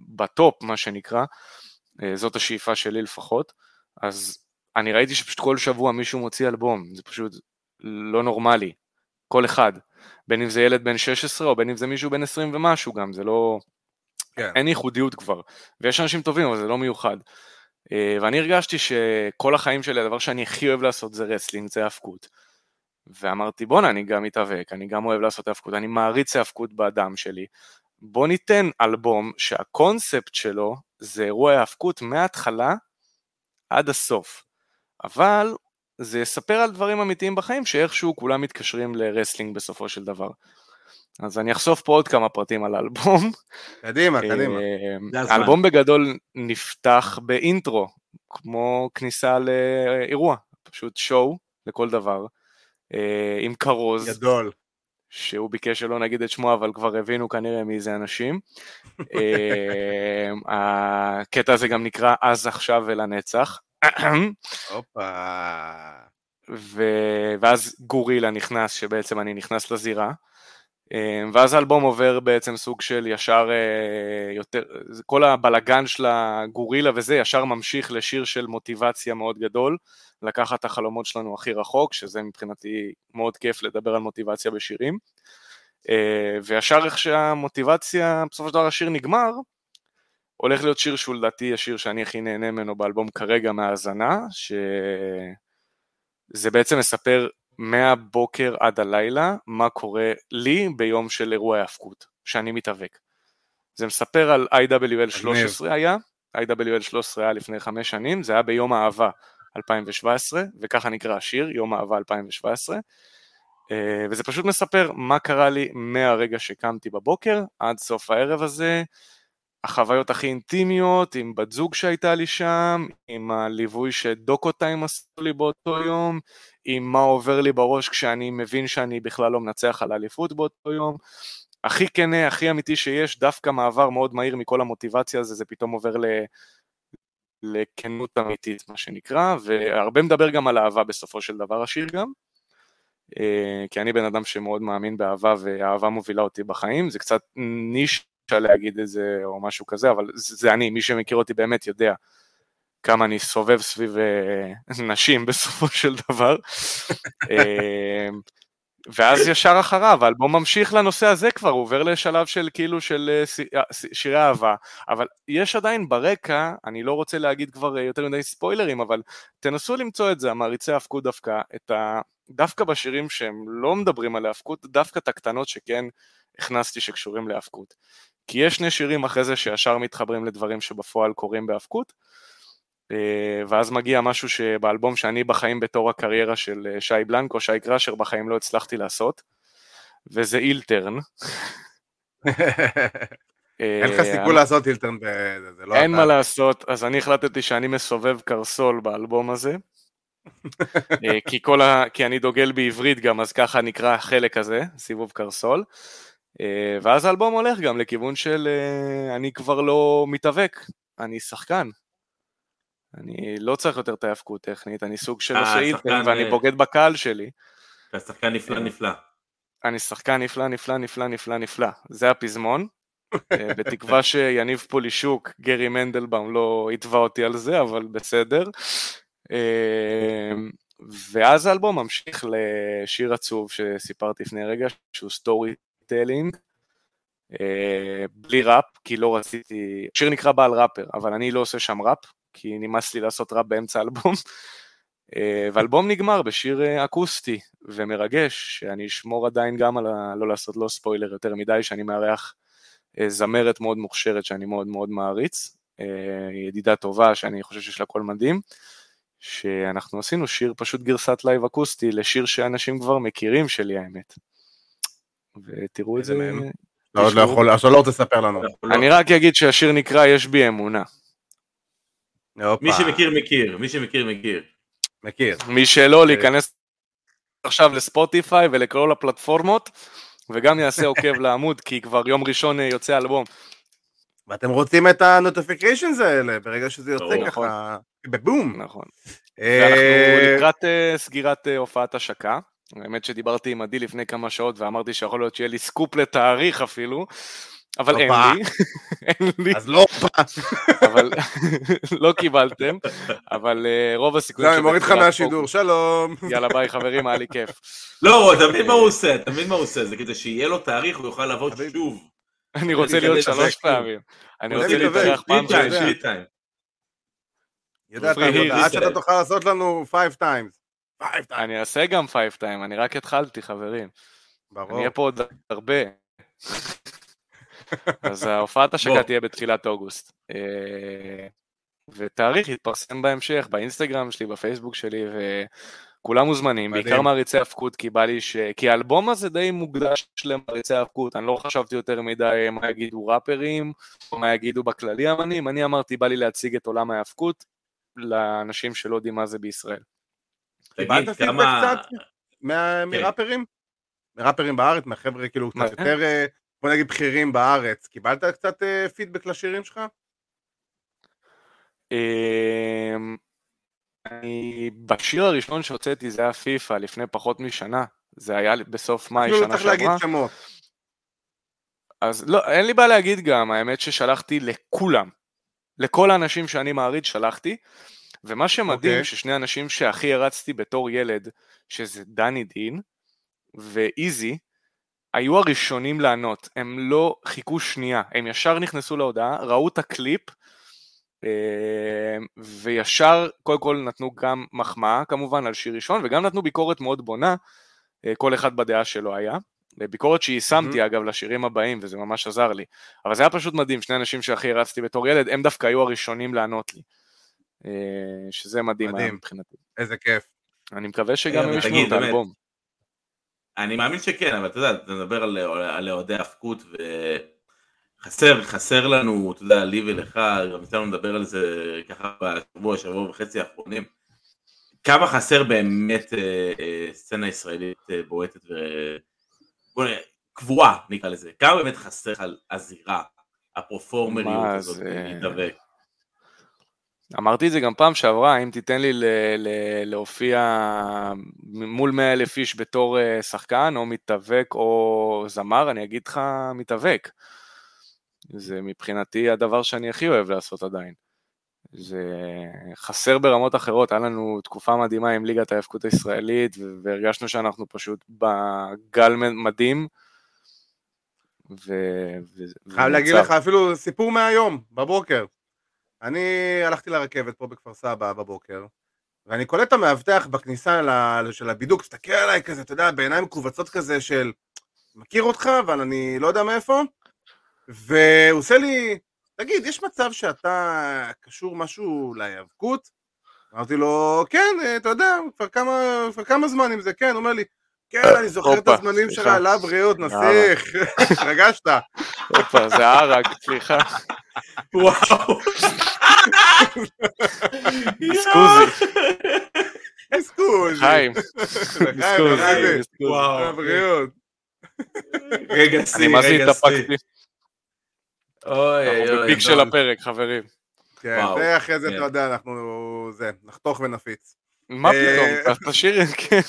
בטופ, מה שנקרא, אה, זאת השאיפה שלי לפחות, אז אני ראיתי שפשוט כל שבוע מישהו מוציא אלבום, זה פשוט לא נורמלי, כל אחד, בין אם זה ילד בן 16 או בין אם זה מישהו בן 20 ומשהו גם, זה לא... כן. אין ייחודיות כבר, ויש אנשים טובים אבל זה לא מיוחד. אה, ואני הרגשתי שכל החיים שלי הדבר שאני הכי אוהב לעשות זה wrestling, זה האבקות. ואמרתי בואנה אני גם מתאבק, אני גם אוהב לעשות האבקות, אני מעריץ האבקות בדם שלי. בוא ניתן אלבום שהקונספט שלו זה אירוע האבקות מההתחלה עד הסוף. אבל זה יספר על דברים אמיתיים בחיים שאיכשהו כולם מתקשרים ל wrestling בסופו של דבר. אז אני אחשוף פה עוד כמה פרטים על האלבום. קדימה, קדימה. אה, הזמן. האלבום בגדול נפתח באינטרו, כמו כניסה לאירוע, פשוט show לכל דבר, אה, עם כרוז, גדול. שהוא ביקש שלא נגיד את שמו, אבל כבר הבינו כנראה מי זה אנשים. *laughs* אה, הקטע הזה גם נקרא אז עכשיו ולנצח. הופה. ו- ואז גורילה נכנס, שבעצם אני נכנס לזירה, אה, ואז האלבום עובר בעצם סוג של ישר אה, יותר, כל הבלגן של הגורילה וזה ישר ממשיך לשיר של מוטיבציה מאוד גדול, לקחת את החלומות שלנו הכי רחוק, שזה מבחינתי מאוד כיף לדבר על מוטיבציה בשירים, אה, וישר איך שהמוטיבציה, בסופו של דבר השיר נגמר, הולך להיות שיר שהוא לדעתי השיר שאני הכי נהנה ממנו באלבום כרגע מהאזנה, שזה בעצם מספר מהבוקר עד הלילה מה קורה לי ביום של אירוע ההאבקות, שאני מתאבק. זה מספר על IWL 13 היה, IWL 13 היה לפני חמש שנים, זה היה ביום האהבה 2017, וככה נקרא השיר, יום האהבה 2017, אה, וזה פשוט מספר מה קרה לי מהרגע שקמתי בבוקר עד סוף הערב הזה, החוויות הכי אינטימיות, עם בת זוג שהייתה לי שם, עם הליווי שדוקו טיים עשו לי באותו יום, עם מה עובר לי בראש כשאני מבין שאני בכלל לא מנצח על האליפות באותו יום. הכי כנה, הכי אמיתי שיש, דווקא מעבר מאוד מהיר מכל המוטיבציה הזה, זה פתאום עובר ל... לכנות אמיתית, מה שנקרא, והרבה מדבר גם על אהבה בסופו של דבר, השיר גם. אה, כי אני בן אדם שמאוד מאמין באהבה, והאהבה מובילה אותי בחיים, זה קצת נישה להגיד את זה או משהו כזה, אבל זה, זה אני, מי שמכיר אותי באמת יודע כמה אני סובב סביב אה, *laughs* נשים בסופו של דבר. אה, ואז ישר אחריו, האלבום ממשיך לנושא הזה כבר, הוא עובר לשלב של כאילו של אה, אה, שירי אהבה, אבל יש עדיין ברקע, אני לא רוצה להגיד כבר אה, יותר מדי ספוילרים, אבל תנסו למצוא את זה, המעריצי ההאבקות דווקא, את ה... דווקא בשירים שהם לא מדברים על ההאבקות, דווקא את הקטנות שכן הכנסתי שקשורים להאבקות. כי יש שני שירים אחרי זה שישר מתחברים לדברים שבפועל קורים בהאבקות, אה, ואז מגיע משהו שבאלבום שאני בחיים בתור הקריירה של אה, שי בלנקו, שי קראשר, בחיים לא הצלחתי לעשות, וזה אילטרן. *laughs* אין לך אה, סיכוי לעשות אילטרן זה לא אין. מה לעשות, אז אני החלטתי שאני מסובב קרסול באלבום הזה. *laughs* כי, כל ה... כי אני דוגל בעברית גם, אז ככה נקרא החלק הזה, סיבוב קרסול. אה, ואז האלבום הולך גם לכיוון של אה, אני כבר לא מתאבק, אני שחקן. אני לא צריך יותר את ההאבקות טכנית, אני סוג של אה, אילטרן שחקן, ואני אה. בוגד בקהל שלי. אתה שחקן נפלא נפלא. אני שחקן נפלא, נפלא, נפלא, נפלא, נפלא. זה הפזמון. אה, *laughs* בתקווה שיניב פולישוק, גרי מנדלבאום לא יתבע אותי על זה, אבל בסדר. אה, ואז האלבום ממשיך לשיר עצוב שסיפרתי לפני רגע, שהוא storytelling, בלי ראפ, כי לא רציתי, השיר נקרא בעל ראפר, אבל אני לא עושה שם ראפ, כי נמאס לי לעשות ראפ באמצע האלבום. *laughs* אה, והאלבום נגמר בשיר אה, אקוסטי ומרגש, שאני אשמור עדיין גם על ה... לא לעשות לו ספוילר יותר מדי, שאני מארח אה, זמרת מאוד מוכשרת שאני מאוד מאוד מעריץ, אה, ידידה טובה שאני חושב שיש לה קול מדהים, שאנחנו עשינו שיר פשוט גרסת לייב אקוסטי לשיר שאנשים כבר מכירים שלי האמת. ותראו את זה, מהם? אתה עוד לא. יכול, עכשיו לא רוצה לספר לנו. אני רק אגיד שהשיר נקרא יש בי אמונה. מי שמכיר מכיר, מי שמכיר מכיר. מכיר. מי שלא, להיכנס עכשיו לספוטיפיי ולכל הפלטפורמות, וגם יעשה עוקב *laughs* לעמוד, כי כבר יום ראשון אה, יוצא אלבום. ואתם רוצים את ה notifications האלה ברגע שזה יוצא. ככה, בבום. נכון. אה, ואנחנו לקראת אה, סגירת אה, הופעת השקה. האמת שדיברתי עם עדי לפני כמה שעות ואמרתי שיכול להיות שיהיה לי סקופ לתאריך אפילו, אבל אין. לי, אין לי, אז לא, אבל לא קיבלתם, אבל אה, רוב הסיכויים לא, אני מוריד לך מהשידור, שלום. יאללה ביי חברים, היה לי כיף. לא, אתה מבין מה הוא עושה, אתה מבין מה הוא עושה, זה כדי שיהיה לו תאריך, הוא יוכל לעבוד. שוב. אני רוצה להיות שלוש פעמים. אני רוצה להתארח פעם שלישית. עבודה, עד. שאתה תוכל לעשות לנו 5 times. 5 times, אני אעשה גם five time, אני רק התחלתי חברים. אני ברור. אהיה פה עוד הרבה. אז ההופעת השקה. תהיה בתחילת אוגוסט. אה, ותאריך יתפרסם בהמשך, באינסטגרם שלי, בפייסבוק שלי, וכולם מוזמנים, מדהים. בעיקר מעריצי האבקות, כי בא לי ש... כי האלבום הזה די מוקדש למעריצי האבקות, אני לא חשבתי יותר מדי מה יגידו ראפרים, או מה יגידו בכללי אמנים, אני אמרתי, בא לי להציג את עולם ההאבקות לאנשים שלא יודעים מה זה בישראל. קיבלת פידבק כמה... קצת מה- מראפרים? מראפרים בארץ, מהחבר'ה כאילו מה? קצת יותר, אה, בוא נגיד בכירים בארץ. קיבלת קצת אה, פידבק לשירים שלך? אמ, אני, בשיר הראשון שהוצאתי זה היה פיפא לפני פחות משנה, זה היה בסוף מאי אפילו לא שנה צריך להגיד שעברה, שמות. אז לא, אין לי בעיה להגיד גם, האמת ששלחתי לכולם, לכל האנשים שאני מעריץ שלחתי, ומה שמדהים אוקיי. ששני אנשים שהכי הרצתי בתור ילד, שזה דני דין ואיזי, היו הראשונים לענות, הם לא חיכו שנייה, הם ישר נכנסו להודעה, ראו את הקליפ, אה, וישר קודם כל נתנו גם מחמאה כמובן על שיר ראשון וגם נתנו ביקורת מאוד בונה, אה, כל אחד בדעה שלו היה. אה, ביקורת שיישמתי אגב לשירים הבאים וזה ממש עזר לי. אבל זה היה פשוט מדהים, שני אנשים שהכי הרצתי בתור ילד, הם דווקא היו הראשונים לענות לי. אה, שזה מדהים היה מדהים. מבחינתי. איזה כיף. אני מקווה שגם הם ישמעו את האלבום. אני מאמין שכן, אבל אתה יודע, אתה מדבר על, על אוהדי האבקות, וחסר, חסר לנו, אתה יודע, לי ולך, גם יצא לנו לדבר על זה ככה בשבוע, שבוע וחצי האחרונים, כמה חסר באמת אה, אה, סצנה ישראלית אה, בועטת ו... בוא נראה, קבועה נקרא לזה, כמה באמת חסר על הזירה, הפרופורמריות הזאת, זה- להתאבק. אמרתי את זה גם פעם שעברה, אם תיתן לי ל- ל- להופיע מול 100 אלף איש בתור אה, שחקן או מתאבק או זמר, אני אגיד לך מתאבק. זה מבחינתי הדבר שאני הכי אוהב לעשות עדיין. זה חסר ברמות אחרות, היה לנו תקופה מדהימה עם ליגת ההאבקות הישראלית והרגשנו שאנחנו פשוט בגל מדהים. ו... ו- חייב להגיד. לך אפילו סיפור מהיום, בבוקר. אני הלכתי לרכבת פה בכפר סבא בבוקר, ואני קולט את המאבטח בכניסה של הבידוק, מסתכל עליי כזה, אתה יודע, בעיניים מכווצות כזה של מכיר אותך, אבל אני לא יודע מאיפה, והוא עושה לי, תגיד, יש מצב שאתה קשור משהו להיאבקות? אמרתי לו, כן, אתה יודע, כבר כמה, כבר כמה זמן עם זה, כן, הוא אומר לי, כן, אני זוכר את הזמנים שלך, סליחה. לה בריאות, נסיך, *laughs* התרגשת. הופה, זה ערק, סליחה. וואו. *laughs* סקוזי, *laughs* סקוזי. חיים, סקוזי. וואו. לבריאות. רגע זה רגע. התאפקתי, אוי, אוי, אנחנו בפיק של. הפרק, חברים. כן. ואחרי זה, כן. אתה יודע, אנחנו, זה, נחתוך ונפיץ. מה אה, פתאום, תשאיר, כן,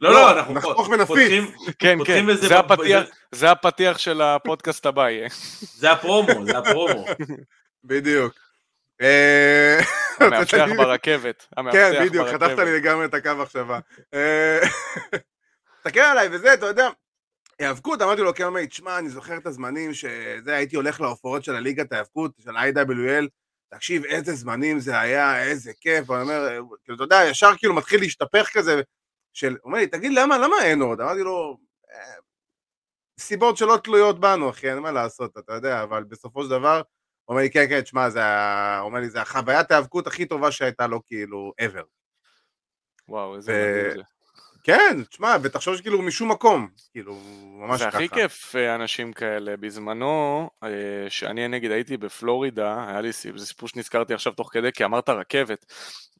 לא, לא, אנחנו נחתוך ונפיץ. כן, כן, זה הפתיח, זה- הפתיח של הפודקאסט הבא יהיה. זה הפרומו, זה הפרומו. בדיוק. אה, *laughs* המאבטח ברכבת, כן, בדיוק. חתכת לי לגמרי את הקו מחשבה. אה, *laughs* תסתכל עליי וזה, אתה יודע, היאבקות, אמרתי לו, כן, תשמע, אני זוכר את הזמנים שזה, הייתי הולך להופעות של הליגת ההיאבקות, של ה-IWL, תקשיב, איזה זמנים זה היה, איזה כיף, אני אומר, כאילו, אתה יודע, ישר כאילו מתחיל להשתפך כזה, של, אומר לי, תגיד, למה, למה אין עוד? אמרתי לו, "אה, סיבות שלא תלויות בנו, אחי, אין מה לעשות, אתה יודע, אבל בסופו של דבר, אומר לי, כן, כן, תשמע, זה, ה- אומר לי, זה החוויית ההיאבקות הכי טובה שהייתה לו, כאילו, ever. וואו, איזה מדהים זה. כן, תשמע, ותחשוב שכאילו משום מקום, כאילו, ממש זה ככה. הכי כיף אה, אנשים כאלה. בזמנו, אה, שאני נגיד הייתי בפלורידה, היה לי סיפור, זה סיפור שנזכרתי עכשיו תוך כדי, כי אמרת רכבת.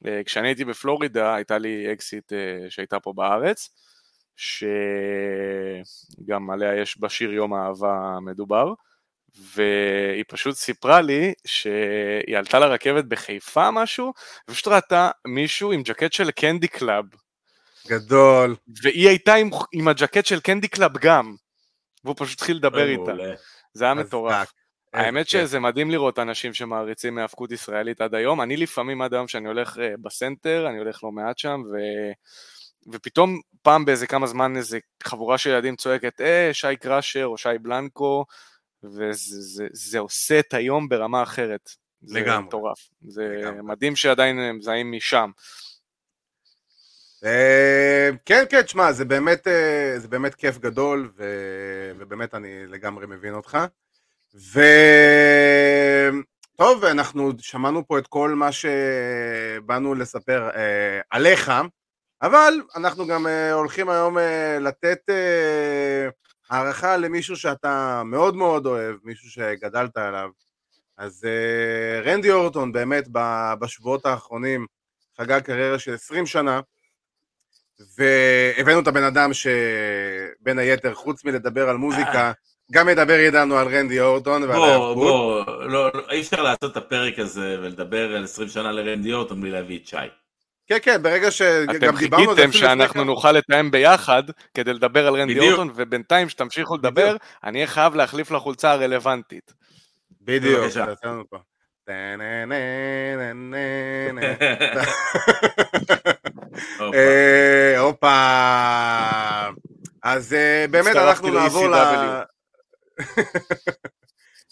אה, כשאני הייתי בפלורידה, הייתה לי אקסית אה, שהייתה פה בארץ, שגם עליה יש בשיר יום האהבה המדובר, והיא פשוט סיפרה לי שהיא עלתה לרכבת בחיפה משהו, ופשוט ראתה מישהו עם ג'קט של קנדי קלאב, גדול. והיא הייתה עם, עם הג'קט של קנדי קלאב גם, והוא פשוט התחיל לדבר איתה. זה היה מטורף. האמת. שזה מדהים לראות אנשים שמעריצים מהאבקות ישראלית עד היום. אני לפעמים עד היום שאני הולך אה, בסנטר, אני הולך לא מעט שם, ו... ופתאום פעם באיזה כמה זמן איזה חבורה של ילדים צועקת, אה, שי קראשר או שי בלנקו, וזה זה, זה עושה את היום ברמה אחרת. זה לגמרי. מטורף. זה לגמרי. מדהים שעדיין הם מזהים משם. אה, כן, כן, תשמע, זה באמת, אה, זה באמת כיף גדול, ו... ובאמת אני לגמרי מבין אותך. ו... טוב, אנחנו שמענו פה את כל מה שבאנו לספר אה, עליך, אבל אנחנו גם אה, הולכים היום אה, לתת אה, הערכה למישהו שאתה מאוד מאוד אוהב, מישהו שגדלת עליו. אז אה, רנדי אורטון באמת בשבועות האחרונים חגג קריירה של 20 שנה, והבאנו את הבן אדם שבין היתר, חוץ מלדבר על מוזיקה, גם ידבר איתנו על רנדי אורטון ועל בוא, ההיאבקות. בוא, לא, לא, אי אפשר לעשות את הפרק הזה ולדבר על 20 שנה לרנדי אורטון בלי להביא את שי. כן, כן, ברגע שגם אתם דיברנו על זה חיכיתם אפילו לפני שאנחנו נוכל לתאם ביחד כדי לדבר על רנדי בדיוק. אורטון, ובינתיים שתמשיכו לדבר, אני אהיה חייב להחליף לחולצה הרלוונטית. בדיוק, *laughs* הופה. אה, הופה. אז אה, באמת אנחנו נעבור ל... *laughs*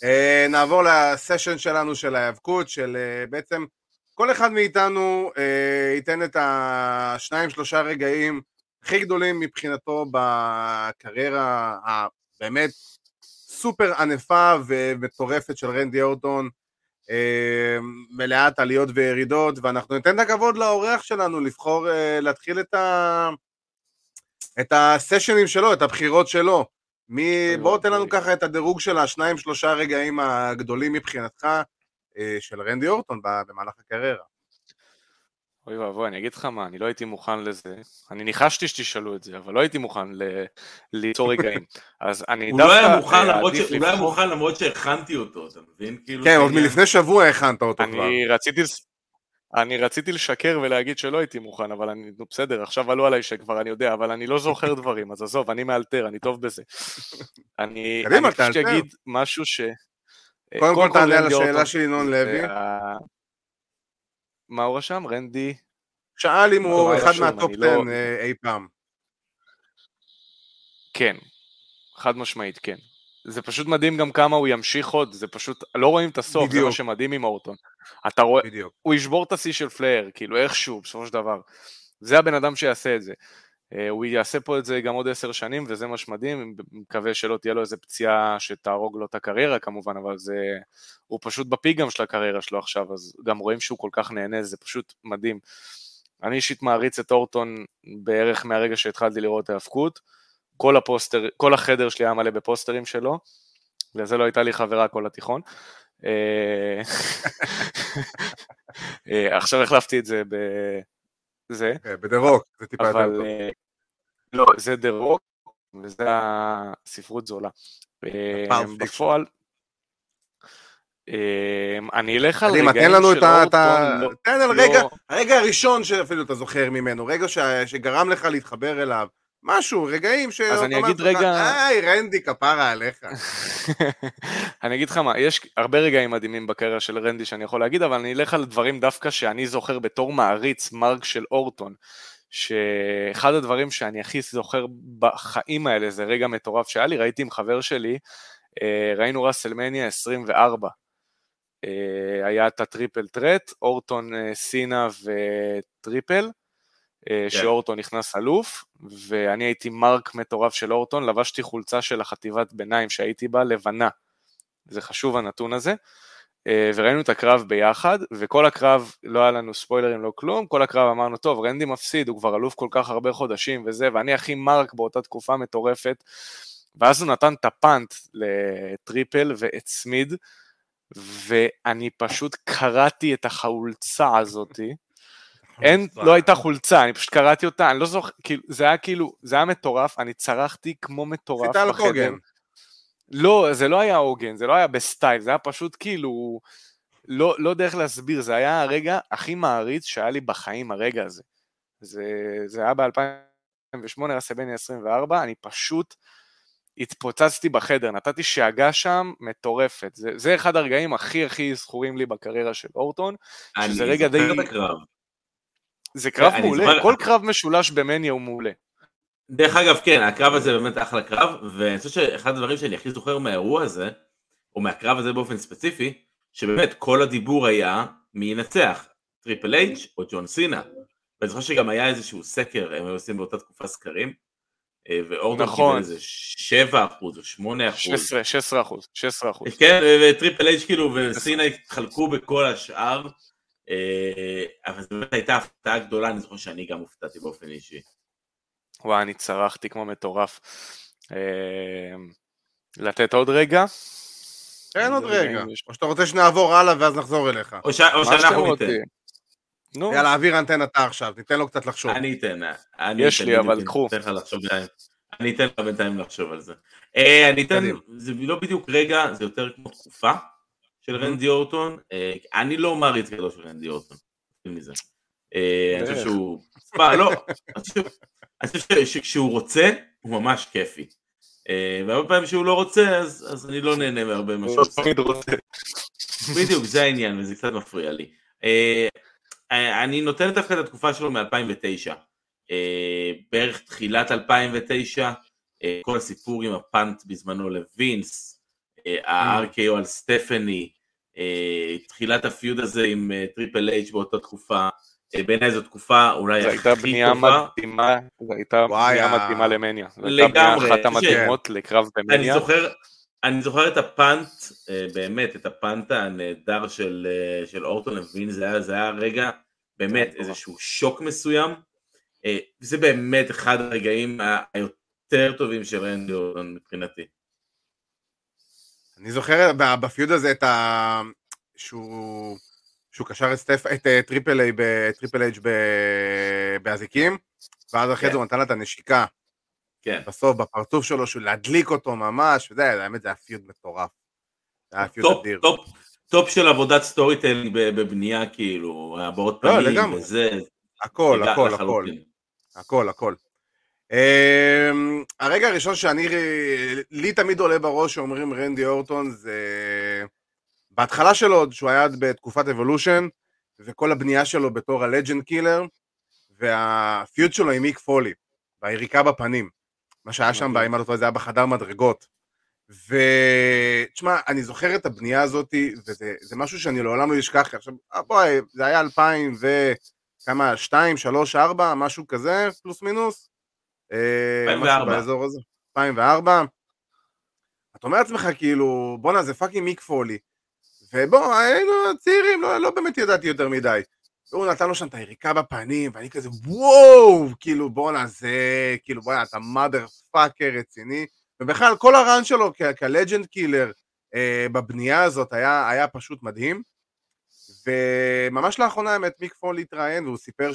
אה, נעבור לסשן שלנו של ההיאבקות, של בעצם כל אחד מאיתנו ייתן את השניים שלושה רגעים הכי גדולים מבחינתו בקריירה הבאמת סופר ענפה ומטורפת של רנדי אורטון, מלאת עליות וירידות, ואנחנו ניתן את הכבוד לאורח שלנו לבחור, אה, להתחיל את, ה... את הסשנים שלו, את הבחירות שלו. מי... אוי בוא תן לנו. ככה את הדירוג של השניים שלושה רגעים הגדולים מבחינתך אה, של רנדי אורטון במהלך הקריירה. אוי ואבוי, אני אגיד לך מה, אני לא הייתי מוכן לזה. אני ניחשתי שתשאלו את זה, אבל לא הייתי מוכן ל- ליצור רגעים. *laughs* אז אני הוא לא היה דווקא, אה, הוא לא היה מוכן למרות שהכנתי אותו, אתה מבין? כאילו כן, עוד. מלפני שבוע הכנת אותו כבר. אני רציתי... אני רציתי לשקר ולהגיד שלא הייתי מוכן, אבל אני, נו בסדר, עכשיו עלו עליי שכבר אני יודע, אבל אני לא זוכר *laughs* דברים, אז עזוב, אני מאלתר, אני טוב בזה. *laughs* אני, קדימה, אני פשוט. אגיד משהו ש... אה, קודם כל תענה על השאלה של ינון לוי. מה הוא רשם? רנדי? שאל אם הוא אחד מה top אני לא- 10 אה, אי פעם. כן, חד משמעית כן. זה פשוט מדהים גם כמה הוא ימשיך עוד, זה פשוט, לא רואים את הסוף, זה בדיוק. מה שמדהים עם אורטון. אתה רואה, בדיוק. הוא ישבור את השיא של פלייר, כאילו איכשהו, בסופו של דבר. זה הבן אדם שיעשה את זה. אה, הוא יעשה פה את זה גם עוד עשר שנים, וזה מה שמדהים, מקווה שלא תהיה לו איזה פציעה שתהרוג לו את הקריירה כמובן, אבל זה... הוא פשוט ב peak גם של הקריירה שלו עכשיו, אז גם רואים שהוא כל כך נהנה, זה פשוט מדהים. אני אישית מעריץ את אורטון בערך מהרגע שהתחלתי לראות האבקות. כל הפוסטר, כל החדר שלי היה מלא בפוסטרים שלו, לזה לא הייתה לי חברה כל התיכון. אה, *laughs* אה, עכשיו החלפתי את זה בזה, אה, בדה רוק, זה טיפה יותר טוב. אה, לא, זה דה רוק, וזה הספרות זולה. אה. בפועל, אה, אני אלך על רגעים תן לנו של את ה... אורטון, לא- תן על לא- רגע, הרגע הראשון שאפילו אתה זוכר ממנו, רגע שגרם לך להתחבר אליו, משהו, רגעים ש... אז אני אגיד רגע- היי, רנדי, כפרה עליך. *laughs* אני אגיד לך מה, יש הרבה רגעים מדהימים בקריירה של רנדי שאני יכול להגיד, אבל אני אלך על דברים דווקא שאני זוכר בתור מעריץ, מרק של אורטון, שאחד הדברים שאני הכי זוכר בחיים האלה זה רגע מטורף שהיה לי, ראיתי עם חבר שלי, אה, ראינו ראסלמניה 24. אה, היה את ה triple threat, אורטון, אה, סינה וטריפל, כן. שאורטון נכנס אלוף, ואני הייתי mark מטורף של אורטון, לבשתי חולצה של החטיבת ביניים שהייתי בה, לבנה. זה חשוב הנתון הזה. אה, וראינו את הקרב ביחד, וכל הקרב, לא היה לנו ספוילרים, לא כלום, כל הקרב אמרנו, טוב, רנדי מפסיד, הוא כבר אלוף כל כך הרבה חודשים וזה, ואני הכי mark באותה תקופה מטורפת, ואז הוא נתן את ה punt לטריפל והצמיד, ואני פשוט קרעתי את החולצה הזאתי, אין, לא הייתה חולצה, אני פשוט קרעתי אותה, אני לא זוכר, כאילו, זה היה כאילו, זה היה מטורף, אני צרחתי כמו מטורף עשית על בחדר. הוגאן. לא, זה לא היה הוגאן, זה לא היה בסטייל, זה היה פשוט כאילו, לא, לא איך להסביר, זה היה הרגע הכי מעריץ שהיה לי בחיים, הרגע הזה. זה, זה היה ב-2008, רסי בני 24, אני פשוט התפוצצתי בחדר, נתתי שאגה שם מטורפת. זה, זה אחד הרגעים הכי הכי זכורים לי בקריירה של אורטון, שזה אני רגע די... זוכר את הקרב. זה קרב מעולה, זוכר- כל קרב משולש במניה הוא מעולה. דרך אגב, כן, הקרב הזה באמת אחלה קרב, ואני חושב שאחד הדברים שאני הכי זוכר מהאירוע הזה, או מהקרב הזה באופן ספציפי, שבאמת כל הדיבור היה מי ינצח, טריפל אייץ' או ג'ון סינה. ואני זוכר שגם היה איזשהו סקר, הם היו עושים באותה תקופה סקרים, אה, ואורטון נכון. קיבל איזה 7 אחוז או 8 אחוז. 16, 16 אחוז, 16 אחוז. כן, וטריפל אייץ' כאילו וסינה התחלקו בכל השאר, אבל זו באמת הייתה הפתעה גדולה, אני זוכר שאני גם הופתעתי באופן אישי. וואי, אני צרחתי כמו מטורף. אה, לתת עוד רגע? תן עוד רגע. או שאתה רוצה שנעבור הלאה ואז נחזור אליך. או, שאנחנו ניתן. נו, יאללה, אוויר אנטן אתה עכשיו, תיתן לו קצת לחשוב. אני אתן, אני יש לי, אבל קחו. אני אתן לך בינתיים לחשוב על זה. אה, אני אתן. זה לא בדיוק רגע, זה יותר כמו תקופה של רנדי אורטון. אה, אני לא מעריץ גדול של רנדי אורטון. אה, אני חושב. שהוא, מה, לא, אני חושב- שכשהוא רוצה, הוא ממש כיפי. אה, והרבה פעמים שהוא לא רוצה, אז אני לא נהנה מהרבה ממה שהוא עושה. בדיוק, זה העניין, וזה קצת מפריע לי. אני נותן דווקא את התקופה שלו מ-2009. אה, בערך תחילת 2009, אה, כל הסיפור עם ה punt בזמנו לוינס, ה-RKO על סטפני, אה, תחילת ה feud הזה עם אה, טריפל אייץ' באותה תקופה, אה, בעיניי זו תקופה אולי זו הכי הייתה בנייה טובה. מדהימה, זו הייתה בנייה מדהימה למניה. זו הייתה לגמרי, בנייה אחת כן. המדהימות לקרב אני במניה. זוכר, אני זוכר את הפאנט, באמת, את הפאנט הנהדר של, של אורטון לווין, זה היה, זה היה רגע, באמת, איזשהו שוק מסוים. זה באמת אחד הרגעים היותר טובים של רנדי אורטון מבחינתי. אני זוכר בפיוד הזה את ה... שהוא... שהוא קשר את, סטפ... את אה, טריפל אייץ', ב... טריפל אייץ' ב... באזיקים, ואז אחרי כן. זה הוא נתן לה את הנשיקה, כן. בסוף בפרצוף שלו, שהוא להדליק אותו ממש, וזה, האמת זה היה feud מטורף. זה היה feud top, אדיר. top, top של עבודת storytelling בבנייה, כאילו, הבעות לא, פנים. וזה, הכל, הכל, הכל. הכל, הכל. Um, הרגע הראשון שאני, לי תמיד עולה בראש שאומרים רנדי אורטון זה בהתחלה שלו עוד שהוא היה בתקופת אבולושן וכל הבנייה שלו בתור ה legend killer וה feud שלו עם מיק פולי והיריקה בפנים מה שהיה שם. אם אני לא טועה, זה היה בחדר מדרגות ותשמע, אני זוכר את הבנייה הזאת וזה זה משהו שאני לעולם לא אשכח עכשיו, אה, בואי, זה היה 2000 ו... כמה, 2, 3, 4, משהו כזה, פלוס מינוס? אה, 2004. משהו באזור הזה. 2004. אתה אומר לעצמך כאילו, בואנה זה fucking מיק פולי. ובוא, היינו צעירים, לא, לא באמת ידעתי יותר מדי. והוא נתן לו שם את היריקה בפנים, ואני כזה וואו, כאילו בואנה זה, כאילו בואנה אתה motherfucker רציני. ובכלל כל ה run שלו כ legend killer אה, בבנייה הזאת היה, היה פשוט מדהים. וממש לאחרונה האמת מיק פולי התראיין והוא סיפר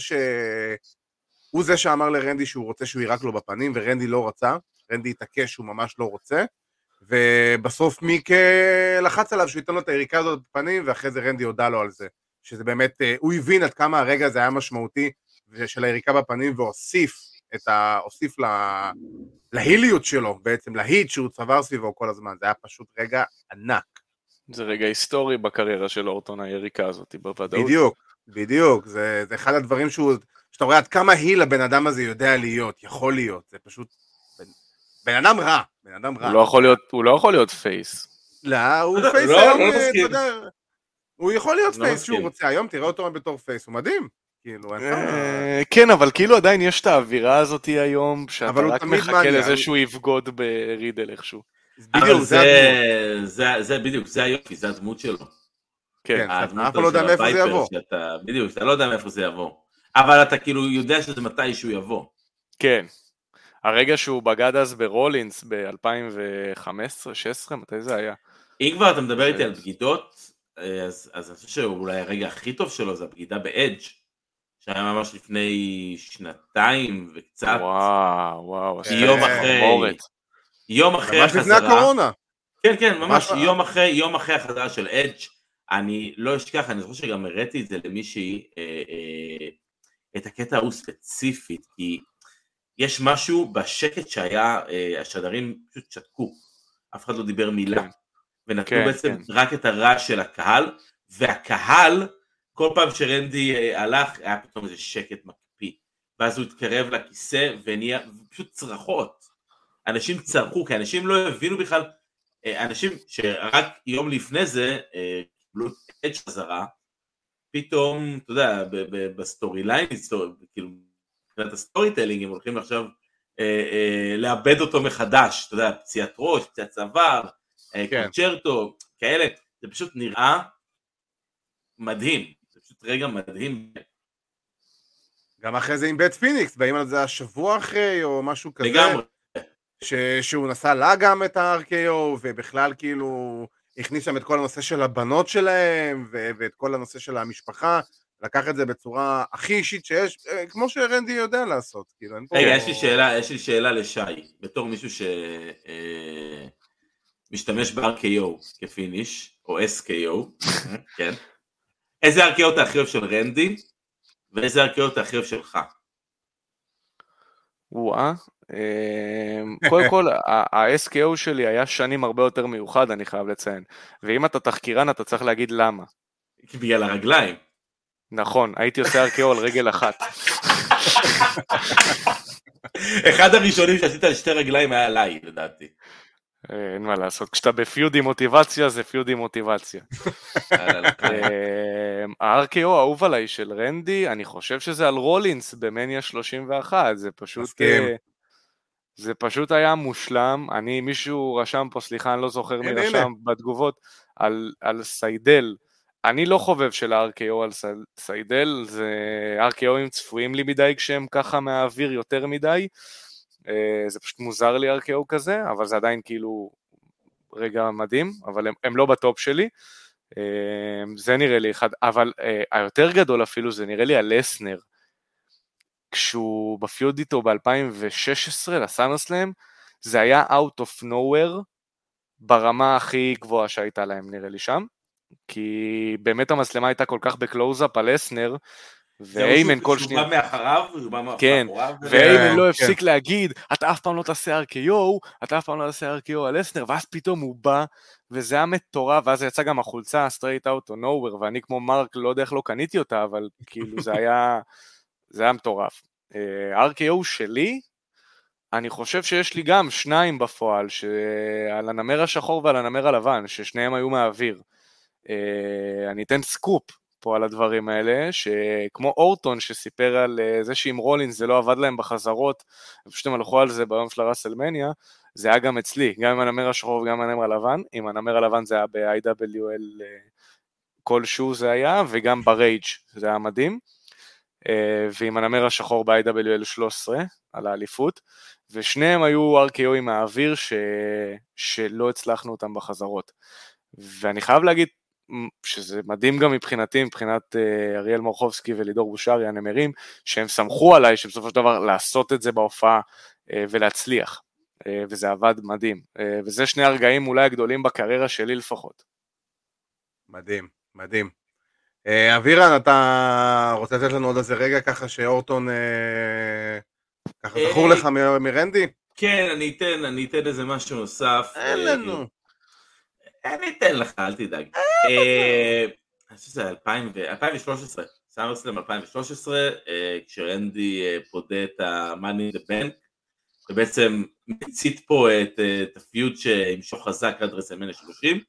שהוא זה שאמר לרנדי שהוא רוצה שהוא יירק לו בפנים ורנדי לא רצה, רנדי התעקש שהוא ממש לא רוצה. ובסוף מיק לחץ עליו שהוא ייתן לו את היריקה הזאת בפנים ואחרי זה רנדי הודה לו על זה. שזה באמת, אה, הוא הבין עד כמה הרגע הזה היה משמעותי של היריקה בפנים והוסיף את ה... הוסיף ל... להיליות שלו בעצם, להיט שהוא צבר סביבו כל הזמן, זה היה פשוט רגע ענק. זה רגע היסטורי בקריירה של אורטון, היריקה הזאת, בוודאות. בדיוק, בדיוק, זה, זה אחד הדברים שהוא, שאתה רואה עד כמה heel הבן אדם הזה יודע להיות, יכול להיות, זה פשוט, בן, בן אדם רע, בן אדם רע. הוא לא יכול להיות, הוא לא יכול להיות face. לא, הוא לא, face לא, היום, לא אה, אתה. יודע, הוא יכול להיות לא face שהוא. רוצה, היום תראה אותו בתור face, הוא מדהים, כאילו, אה, כן, אבל כאילו עדיין יש את האווירה הזאת היום, שאתה רק מחכה. לזה שהוא יבגוד ברידל איכשהו. בדיוק, זה בדיוק, זה היופי, זה הדמות שלו. כן, כן. אחד לא יודע של מאיפה זה יבוא. בדיוק, אתה לא יודע מאיפה זה יבוא. אבל אתה כאילו יודע שזה מתי שהוא יבוא. כן. הרגע שהוא בגד אז ברולינס ב-2015-16, מתי זה היה? אם כבר אתה מדבר איתי. על בגידות, אה, אז, אז אני חושב שאולי הרגע הכי טוב שלו זה הבגידה באדג' שהיה ממש לפני שנתיים וקצת. וואו, וואו. יום אחרי- צמרמורת. יום אחרי ממש לפני החזרה, הקורונה. כן, כן, ממש ממש- יום אחרי, יום אחרי החזרה של אדג' אני לא אשכח, אני זוכר שגם הראיתי את זה למישהי, אה, אה, את הקטע ההוא ספציפית, כי יש משהו בשקט שהיה, אה, השדרים פשוט שתקו, אף אחד לא דיבר מילה, כן. ונתנו כן, בעצם כן. רק את הרעש של הקהל, והקהל, כל פעם שרנדי אה, הלך, היה פתאום איזה שקט מקפיא, ואז הוא התקרב לכיסא ונהיה, פשוט צרחות, אנשים צרחו, כי אנשים לא הבינו בכלל, אה, אנשים שרק יום לפני זה קיבלו את אדג' חזרה, פתאום, אתה יודע, ב storyline, כאילו, מבחינת ה storytelling, הם הולכים עכשיו אה, אה, לאבד אותו מחדש, אתה יודע, פציעת ראש, פציעת צוואר, אה, כן. conchairto, כאלה, זה פשוט נראה מדהים, זה פשוט רגע מדהים, גם אחרי זה עם בית פיניקס, באים על זה השבוע אחרי, או משהו כזה. לגמרי. ש... שהוא נשא לה גם את ה-RKO, ובכלל כאילו הכניס שם את כל הנושא של הבנות שלהם, ו... ואת כל הנושא של המשפחה, לקח את זה בצורה הכי אישית שיש, אה, כמו שרנדי יודע לעשות, כאילו, אין פה... רגע, יש לי שאלה, יש לי שאלה לשי, בתור מישהו שמשתמש ב-RKO כפיניש, או SKO, *laughs* כן? איזה RKO אתה הכי אוהב של רנדי, ואיזה RKO אתה הכי אוהב שלך? וואה. אמ, קודם כל, ה-SKO שלי היה שנים הרבה יותר מיוחד, אני חייב לציין. ואם אתה תחקירן, אתה צריך להגיד למה. בגלל הרגליים. נכון, הייתי עושה RKO על רגל אחת. אחד הראשונים שעשית על שתי רגליים היה עליי, לדעתי. אה, אין מה לעשות, כשאתה ב feud עם מוטיבציה, זה feud עם מוטיבציה. אמ, ה-RKO האהוב עליי של רנדי, אני חושב שזה על רולינס במניה 31, זה פשוט... מסכים. זה פשוט היה מושלם, אני, מישהו רשם פה, סליחה, אני לא זוכר מי רשם. בתגובות, על, על סיידל. אני לא חובב של ה-RKO על סי- סיידל, זה RKOים צפויים לי מדי כשהם ככה מהאוויר יותר מדי. אה, זה פשוט מוזר לי RKO כזה, אבל זה עדיין כאילו רגע מדהים, אבל הם, הם לא בטופ שלי. אה, זה נראה לי אחד, אבל אה, היותר גדול אפילו זה נראה לי הלסנר. כשהוא בפיוד איתו ב-2016 לסאנוסלאם, זה היה out of nowhere ברמה הכי גבוהה שהייתה להם נראה לי שם. כי באמת המצלמה הייתה כל כך בקלוז-אפ על לסנר, והיימן כל שנייה... שהוא בא מאחריו, הוא בא כן, מאחוריו. והיימן לא כן. הפסיק להגיד, אתה אף פעם לא תעשה RKO, אתה אף פעם לא תעשה RKO על לסנר, ואז פתאום הוא בא, וזה היה מטורף, ואז יצא גם החולצה straight out of nowhere, ואני כמו מרק, לא יודע איך לא קניתי אותה, אבל כאילו זה היה, זה היה מטורף. אה, RKO שלי, אני חושב שיש לי גם שניים בפועל, על הנמר השחור ועל הנמר הלבן, ששניהם היו מהאוויר. אה, אני אתן סקופ פה על הדברים האלה, שכמו אורטון שסיפר על אה, זה שעם רולינס זה לא עבד להם בחזרות, ופשוט הם הלכו על זה ביום של הראסלמניה, זה היה גם אצלי, גם עם הנמר השחור וגם עם הנמר הלבן, עם הנמר הלבן זה היה ב-IWL כלשהו זה היה, וגם ברייג' זה היה מדהים, ועם הנמר השחור ב-IWL 13 על האליפות, ושניהם היו RKOים מהאוויר ש... שלא הצלחנו אותם בחזרות. ואני חייב להגיד שזה מדהים גם מבחינתי, מבחינת אה, אריאל מורחובסקי ולידור בושרי הנמרים, שהם סמכו עליי שבסופו של דבר לעשות את זה בהופעה אה, ולהצליח, אה, וזה עבד מדהים, אה, וזה שני הרגעים אולי הגדולים בקריירה שלי לפחות. מדהים, מדהים. אה, אבירן, אתה רוצה לתת לנו עוד איזה רגע ככה שאורטון אה, ככה אה, זכור לך מרנדי? כן, אני אתן, אני אתן איזה משהו נוסף. אין לנו. אני אתן לך, אל תדאג. אני חושב שזה 2000 ו- 2013, סאמרסלאם 2013, אה, כשרנדי פודה את ה-Money in the Bank, ובעצם מצית פה את הפיוד שימשוך חזק עד רסלמניה 30,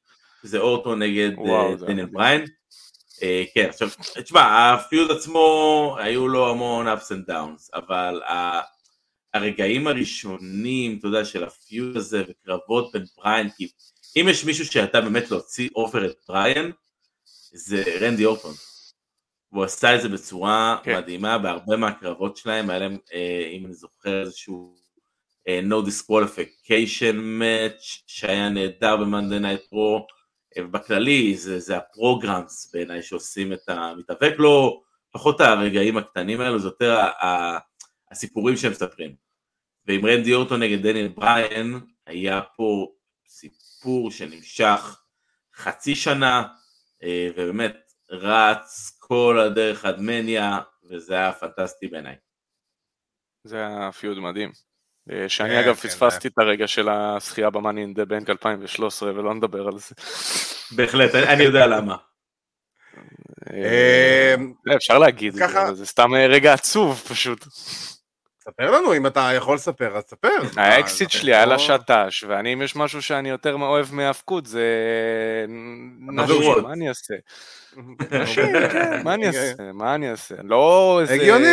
שזה אורטון נגד דניאל. בריין. אה, כן, עכשיו, תשמע, ה feud עצמו, היו לו המון ups and downs, אבל הרגעים הראשונים, אתה יודע, של ה feud הזה וקרבות בין בריין, כי אם יש מישהו שאתה באמת להוציא over את בריין, זה רנדי אורטון. והוא עשה את זה בצורה כן. מדהימה בהרבה מהקרבות שלהם, היה להם, אה, אם אני זוכר, איזשהו אה, no disqualification match שהיה נהדר במאנדיי נייט רו, ובכללי זה, זה ה programs בעיניי שעושים את המתאבק, לא פחות הרגעים הקטנים האלו, זה יותר ה- הסיפורים שהם מספרים. ועם רנדי אורטון נגד דניאל בריין, היה פה סיפור שנמשך חצי שנה, אה, ובאמת רץ כל הדרך עד מניה, וזה היה פנטסטי בעיניי. זה היה פיוד מדהים. אה, שאני כן, אגב כן, פספסתי את הרגע של הזכייה במאני אין דה בנק 2013 ולא נדבר על זה. בהחלט, אני- יודע למה. אה, אה, אפשר להגיד זה, סתם אה, רגע עצוב פשוט. ספר לנו, אם אתה יכול לספר, אז ספר. האקסיט אה, שלי היה לא- לשטש, ואני אם יש משהו שאני יותר אוהב מהאבקות זה. מה אני אעשה? *laughs* כן, מה אני אעשה? מה אני אעשה? לא איזה הגיוני.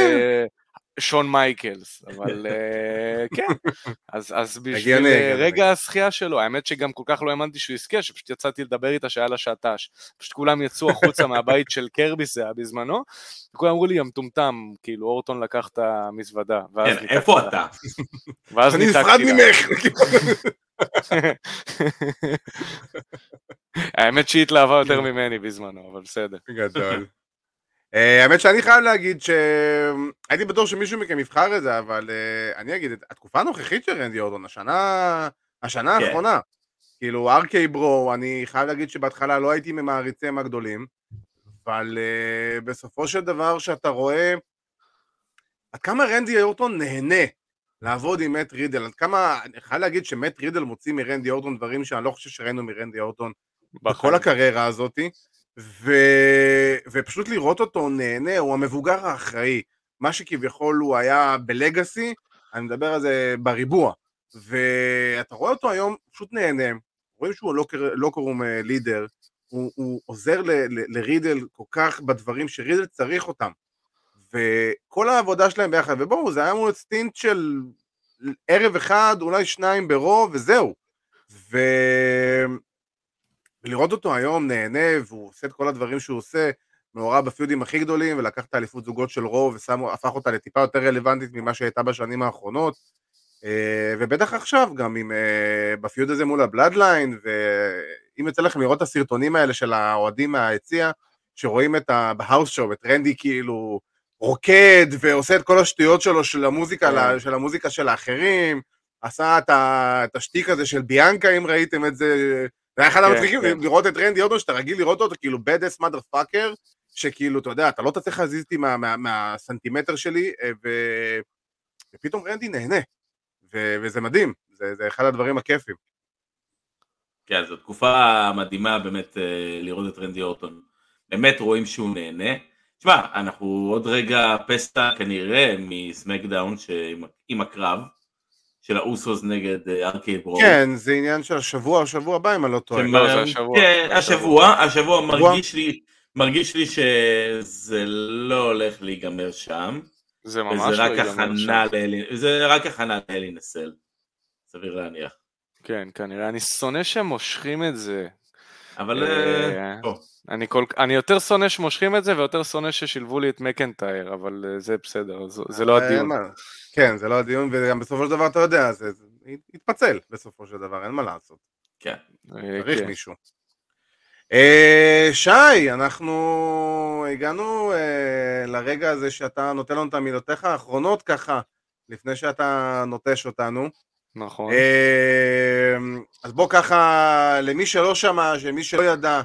שון מייקלס, אבל אה, כן. אז אז בשביל אה. רגע הזכייה שלו, האמת שגם כל כך לא האמנתי שהוא יזכה, שפשוט יצאתי לדבר איתה שהיה לה שעתש. פשוט כולם יצאו החוצה *laughs* מהבית של קרבי זה היה בזמנו, וכולם אמרו לי, יא מטומטם, כאילו אורטון לקח את המזוודה. ואז כן, ניתקתי איפה לה. אתה? *laughs* ואז אני ניתקתי נפרד לה. ממך. *laughs* האמת שהיא התלהבה יותר ממני בזמנו, אבל בסדר. גדול. אה, האמת שאני חייב להגיד שהייתי בטוח שמישהו מכם יבחר את זה, אבל אה, אני אגיד, התקופה הנוכחית של רנדי אורטון, השנה, השנה כן. האחרונה, כאילו ארקי ברו, אני חייב להגיד שבהתחלה לא הייתי ממעריציהם הגדולים, אבל אה, בסופו של דבר שאתה רואה עד כמה רנדי אורטון נהנה לעבוד עם מאט רידל, עד כמה, אני חייב להגיד שמאט רידל מוציא מרנדי אורטון דברים שאני לא חושב שראינו מרנדי אורטון בכל הקריירה הזאתי, ו... ופשוט לראות אותו נהנה, הוא המבוגר האחראי, מה שכביכול הוא היה בלגאסי, אני מדבר על זה בריבוע, ואתה רואה אותו היום פשוט נהנה, רואים שהוא לא. לא קוראים לידר, הוא, הוא עוזר ל... ל... לרידל כל כך בדברים שרידל צריך אותם, וכל העבודה שלהם ביחד, ובואו, זה היה אמור להיות סטינט של ערב אחד, אולי שניים ברוב, וזהו. ו... ולראות אותו היום נהנה, והוא עושה את כל הדברים שהוא עושה, מעורב ב feudים הכי גדולים, ולקח את האליפות זוגות של רו, והפך אותה לטיפה יותר רלוונטית ממה שהייתה בשנים האחרונות. אה, ובטח עכשיו, גם עם, אה, ב feud הזה מול הבלאדליין, ואם יוצא לכם לראות את הסרטונים האלה של האוהדים מהיציע, שרואים את ה... בהאוס שואו, את רנדי כאילו רוקד, ועושה את כל השטויות שלו של המוזיקה, כן. של המוזיקה של האחרים, עשה. את השטיק הזה של ביאנקה, אם ראיתם את זה, זה היה אחד כן, המצחיקים כן. לראות את רנדי אורטון, שאתה רגיל לראות אותו כאילו bad ass motherfucker, שכאילו, אתה יודע, אתה לא תצליח להזיז אותי מה- מה- מהסנטימטר שלי, אה. ופתאום רנדי נהנה. וזה מדהים, זה, אחד הדברים הכיפים. כן, זו תקופה מדהימה באמת אה, לראות את רנדי אורטון. באמת רואים שהוא נהנה. תשמע, אנחנו עוד רגע פסטה כנראה מסמקדאון עם הקרב של האוסוס נגד אה, ארקי ברו. כן, זה עניין של השבוע, השבוע הבא, אם אני לא טועה. שמ- לא, השבוע. כן, השבוע, השבוע שבוע. מרגיש לי, מרגיש לי שזה לא הולך להיגמר שם. זה ממש לא רק ייגמר שם. זה רק הכנה לאלי נסל. סביר להניח. כן, כנראה. אני שונא שהם מושכים את זה. אבל... אה, אה. אני, כל, אני יותר שונא שמושכים את זה ויותר שונא ששילבו לי את מקנטייר, אבל אה, זה בסדר, זה, זה לא הדיון. מה, כן, זה לא הדיון, וגם בסופו של דבר, אתה יודע, זה יתפצל בסופו של דבר, אין מה לעשות. כן. צריך כן. מישהו. אה, שי, אנחנו הגענו אה, לרגע הזה שאתה נותן לנו את המילותיך האחרונות ככה, לפני שאתה נוטש אותנו. נכון. אה, אז בוא ככה, למי שלא שמע, שמי שלא ידע,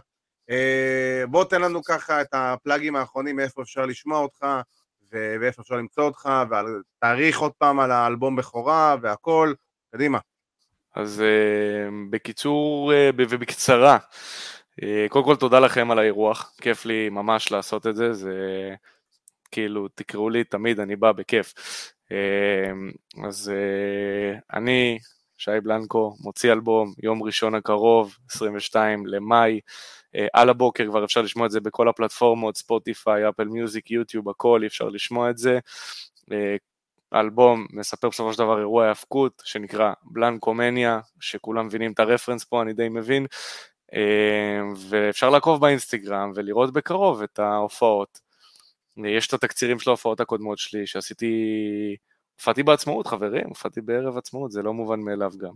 אה, בוא תן לנו ככה את הפלאגים האחרונים, מאיפה אפשר לשמוע אותך, ואיפה אפשר למצוא אותך, ותאריך עוד פעם על האלבום בכורה והכל, קדימה. אז אה, בקיצור אה, ובקצרה, אה, קודם כל תודה לכם על האירוח, כיף לי ממש לעשות את זה, זה כאילו תקראו לי תמיד, אני בא בכיף. אה, אז אה, אני, שי בלנקו, מוציא אלבום יום ראשון הקרוב, 22 למאי, אה, על הבוקר כבר אפשר לשמוע את זה בכל הפלטפורמות, ספוטיפיי, אפל מיוזיק, יוטיוב, הכל, אפשר לשמוע את זה. אה, האלבום מספר בסופו של דבר אירוע האבקות שנקרא בלנקומניה, שכולם מבינים את הרפרנס פה, אני די מבין, אה, ואפשר לעקוב באינסטגרם ולראות בקרוב את ההופעות. יש את התקצירים של ההופעות הקודמות שלי שעשיתי, הופעתי בעצמאות חברים, הופעתי בערב עצמאות, זה לא מובן מאליו גם.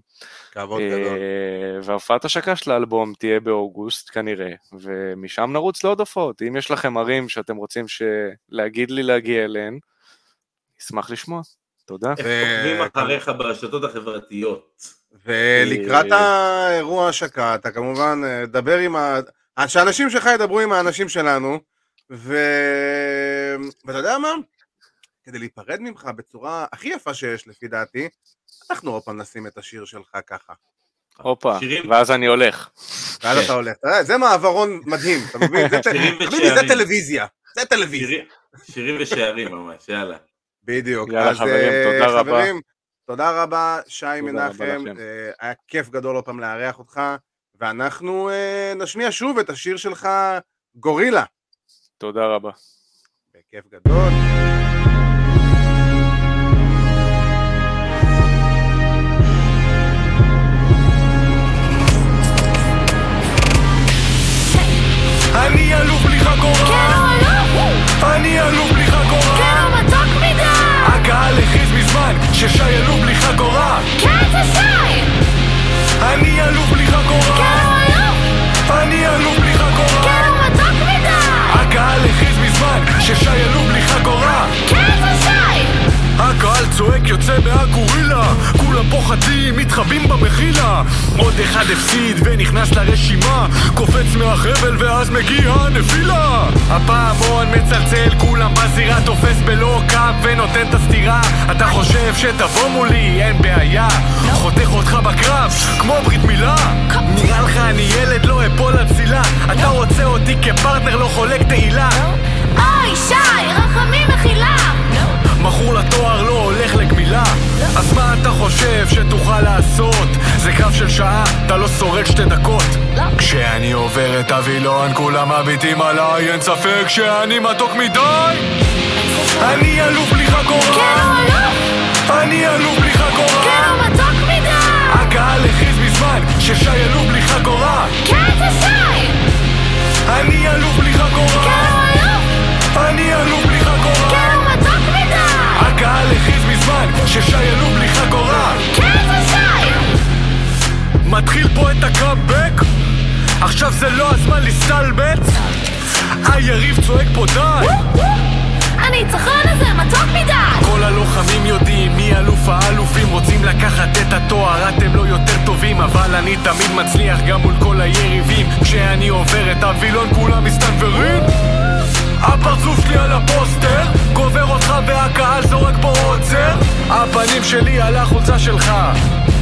כבוד גדול. אה, וההופעת השקה של האלבום תהיה באוגוסט כנראה, ומשם נרוץ לעוד הופעות. אם יש לכם ערים שאתם רוצים להגיד לי להגיע אליהן, אשמח לשמוע. תודה. עוקבים אחריך ברשתות החברתיות? ולקראת אה, האירוע ההשקה, אתה כמובן אה, דבר עם ה... שהאנשים שלך ידברו עם האנשים שלנו, ו... ואתה יודע מה? כדי להיפרד ממך בצורה הכי יפה שיש לפי דעתי, אנחנו עוד פעם נשים את השיר שלך ככה. הופה, ואז אני הולך. ואז כן. אתה הולך. זה מעברון מדהים, אתה מבין? זה-. טלוויזיה. זה טלוויזיה. שירים- ושערים ממש, יאללה. בדיוק. יאללה, אז, חברים, אה, תודה רבה. חברים, תודה רבה, שי מנחם. אה, היה כיף גדול עוד פעם לארח אותך, ואנחנו אה, נשמיע שוב את השיר שלך, גורילה. תודה רבה. בכיף גדול. אני אלוף בלי כן, חגורה הוא אלוף! אני אלוף בלי חגורה כן, הוא מתוק מדי! הקהל הכריז מזמן ששי אלוף בלי חגורה כן, זה שי! אני אלוף בלי כן, חגורה הוא אלוף בלי חגורה. כן, זה שי! הקהל צועק יוצא מהגורילה. כולם פוחדים, מתחבאים במחילה. עוד אחד הפסיד ונכנס לרשימה. קופץ מהחבל ואז מגיע הנפילה. הפעמון מצלצל, כולם בזירה תופס בלא קאפ ונותן את הסטירה. אתה חושב שתבוא מולי, אין בעיה. חותך אותך בקרב, כמו ברית מילה. נראה לך אני ילד, לא אפול על פסילה אתה רוצה אותי כפרטנר, לא חולק תהילה אוי, שי! רחמים מחילה! מכור לתואר לא הולך לגמילה אז מה אתה חושב שתוכל לעשות? זה קרב של שעה, אתה לא שורד שתי דקות כשאני עובר את הווילון כולם מביטים עליי אין ספק שאני מתוק מדי אני אלוף בלי כן, חגורה הוא אלוף! אני אלוף בלי כן, חגורה הוא מתוק מדי! הקהל הכריז מזמן ששי אלוף בלי חגורה כן, זה שי! אני אלוף בלי כן, חגורה אלוף! אני אלוף בלי חגורה. כן, הוא מתוק מדי! הקהל הכריז מזמן ששי אלוף בלי חגורה. כן, זה שי! מתחיל פה את הקאמבק? עכשיו זה לא הזמן להסתלבט היריב צועק פה די! הניצחון הזה מתוק מדי! כל הלוחמים יודעים מי אלוף האלופים רוצים לקחת את התואר. אתם לא יותר טובים אבל אני תמיד מצליח גם מול כל היריבים. כשאני עובר את הווילון כולם מסתנוורים הפרצוף שלי על הפוסטר גובר אותך והקהל זורק פה עוצר. הפנים שלי על החולצה שלך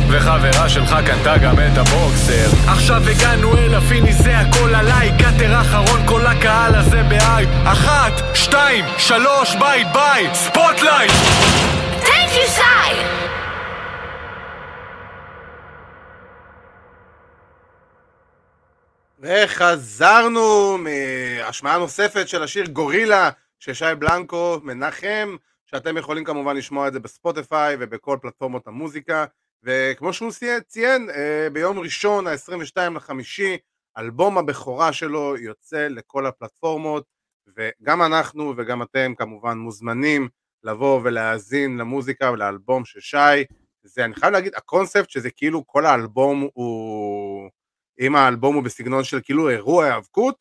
וחברה שלך קנתה גם את הבוקסר. עכשיו הגענו אל ה finish זה הכל עליי cutter אחרון כל הקהל הזה בהייפ. אחת, שתיים, שלוש, bye bye ספוטלייט Thank you, שי! וחזרנו מהשמעה נוספת של השיר גורילה של שי בלנקו מנחם, שאתם יכולים כמובן לשמוע את זה בספוטיפיי ובכל פלטפורמות המוזיקה, וכמו שהוא צי- ציין, אה, ביום ראשון ה-22 לחמישי, אלבום הבכורה שלו יוצא לכל הפלטפורמות, וגם אנחנו וגם אתם כמובן מוזמנים לבוא ולהאזין למוזיקה ולאלבום של שי. זה, אני חייב להגיד, הקונספט שזה כאילו כל האלבום הוא... אם האלבום הוא בסגנון של כאילו אירוע היאבקות,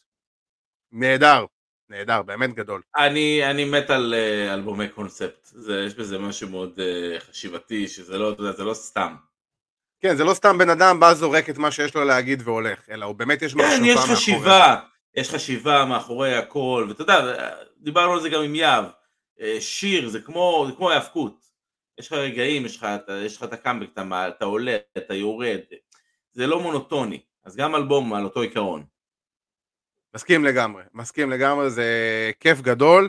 נהדר, נהדר, באמת גדול. אני, אני מת על אה, אלבומי קונספט, זה, יש בזה משהו מאוד אה, חשיבתי, שזה לא, אתה יודע, זה לא סתם. כן, זה לא סתם בן אדם בא זורק את מה שיש לו להגיד והולך, אלא הוא באמת יש מחשבה כן, יש מאחורי. חשיבה, יש חשיבה מאחורי הכל, ואתה יודע, דיברנו על זה גם עם יהב, אה, שיר זה כמו, זה כמו היאבקות, יש לך רגעים, יש לך, יש לך את הקאמבק, אתה, אתה עולה, אתה יורד, זה לא מונוטוני, אז גם אלבום על אותו עיקרון. מסכים לגמרי, מסכים לגמרי, זה כיף גדול,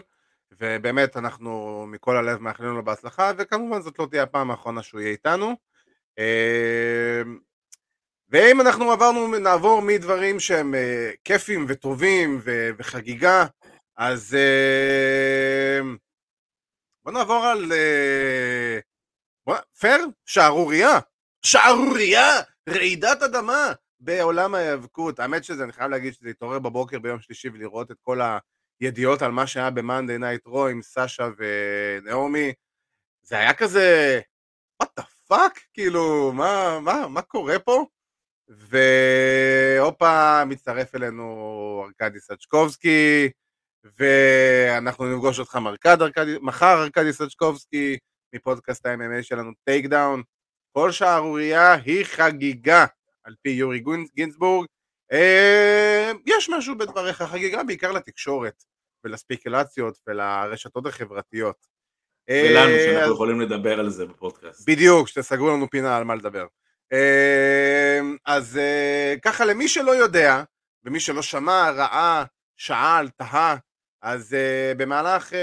ובאמת אנחנו מכל הלב מאחלים לו בהצלחה, וכמובן זאת לא תהיה הפעם האחרונה שהוא יהיה איתנו. אה, ואם אנחנו עברנו, נעבור מדברים שהם אה, כיפים וטובים וחגיגה, אז אה, בוא נעבור על... אה, בוא, פר? שערורייה. שערורייה! רעידת אדמה בעולם ההיאבקות. האמת שזה, אני חייב להגיד שזה התעורר בבוקר ביום שלישי ולראות את כל הידיעות על מה שהיה ב-Monday Night Raw עם סאשה ונעמי. זה היה כזה, what the fuck? כאילו, מה, מה, מה קורה פה? והופה, מצטרף אלינו ארכדי סצ'קובסקי, ואנחנו נפגוש אותך מרקד, ארכדי, מחר ארכדי סצ'קובסקי, מפודקאסט ה-MMA שלנו, טייק דאון. כל שערורייה היא חגיגה, על פי יורי גינזבורג. אה, יש משהו בדבריך חגיגה, בעיקר לתקשורת, ולספקולציות, ולרשתות החברתיות. ולנו אה, שאנחנו יכולים לדבר על זה בפודקאסט. בדיוק, שתסגרו לנו פינה על מה לדבר. אה, אז ככה למי שלא יודע, ומי שלא שמע, ראה, שאל, תהה, אז במהלך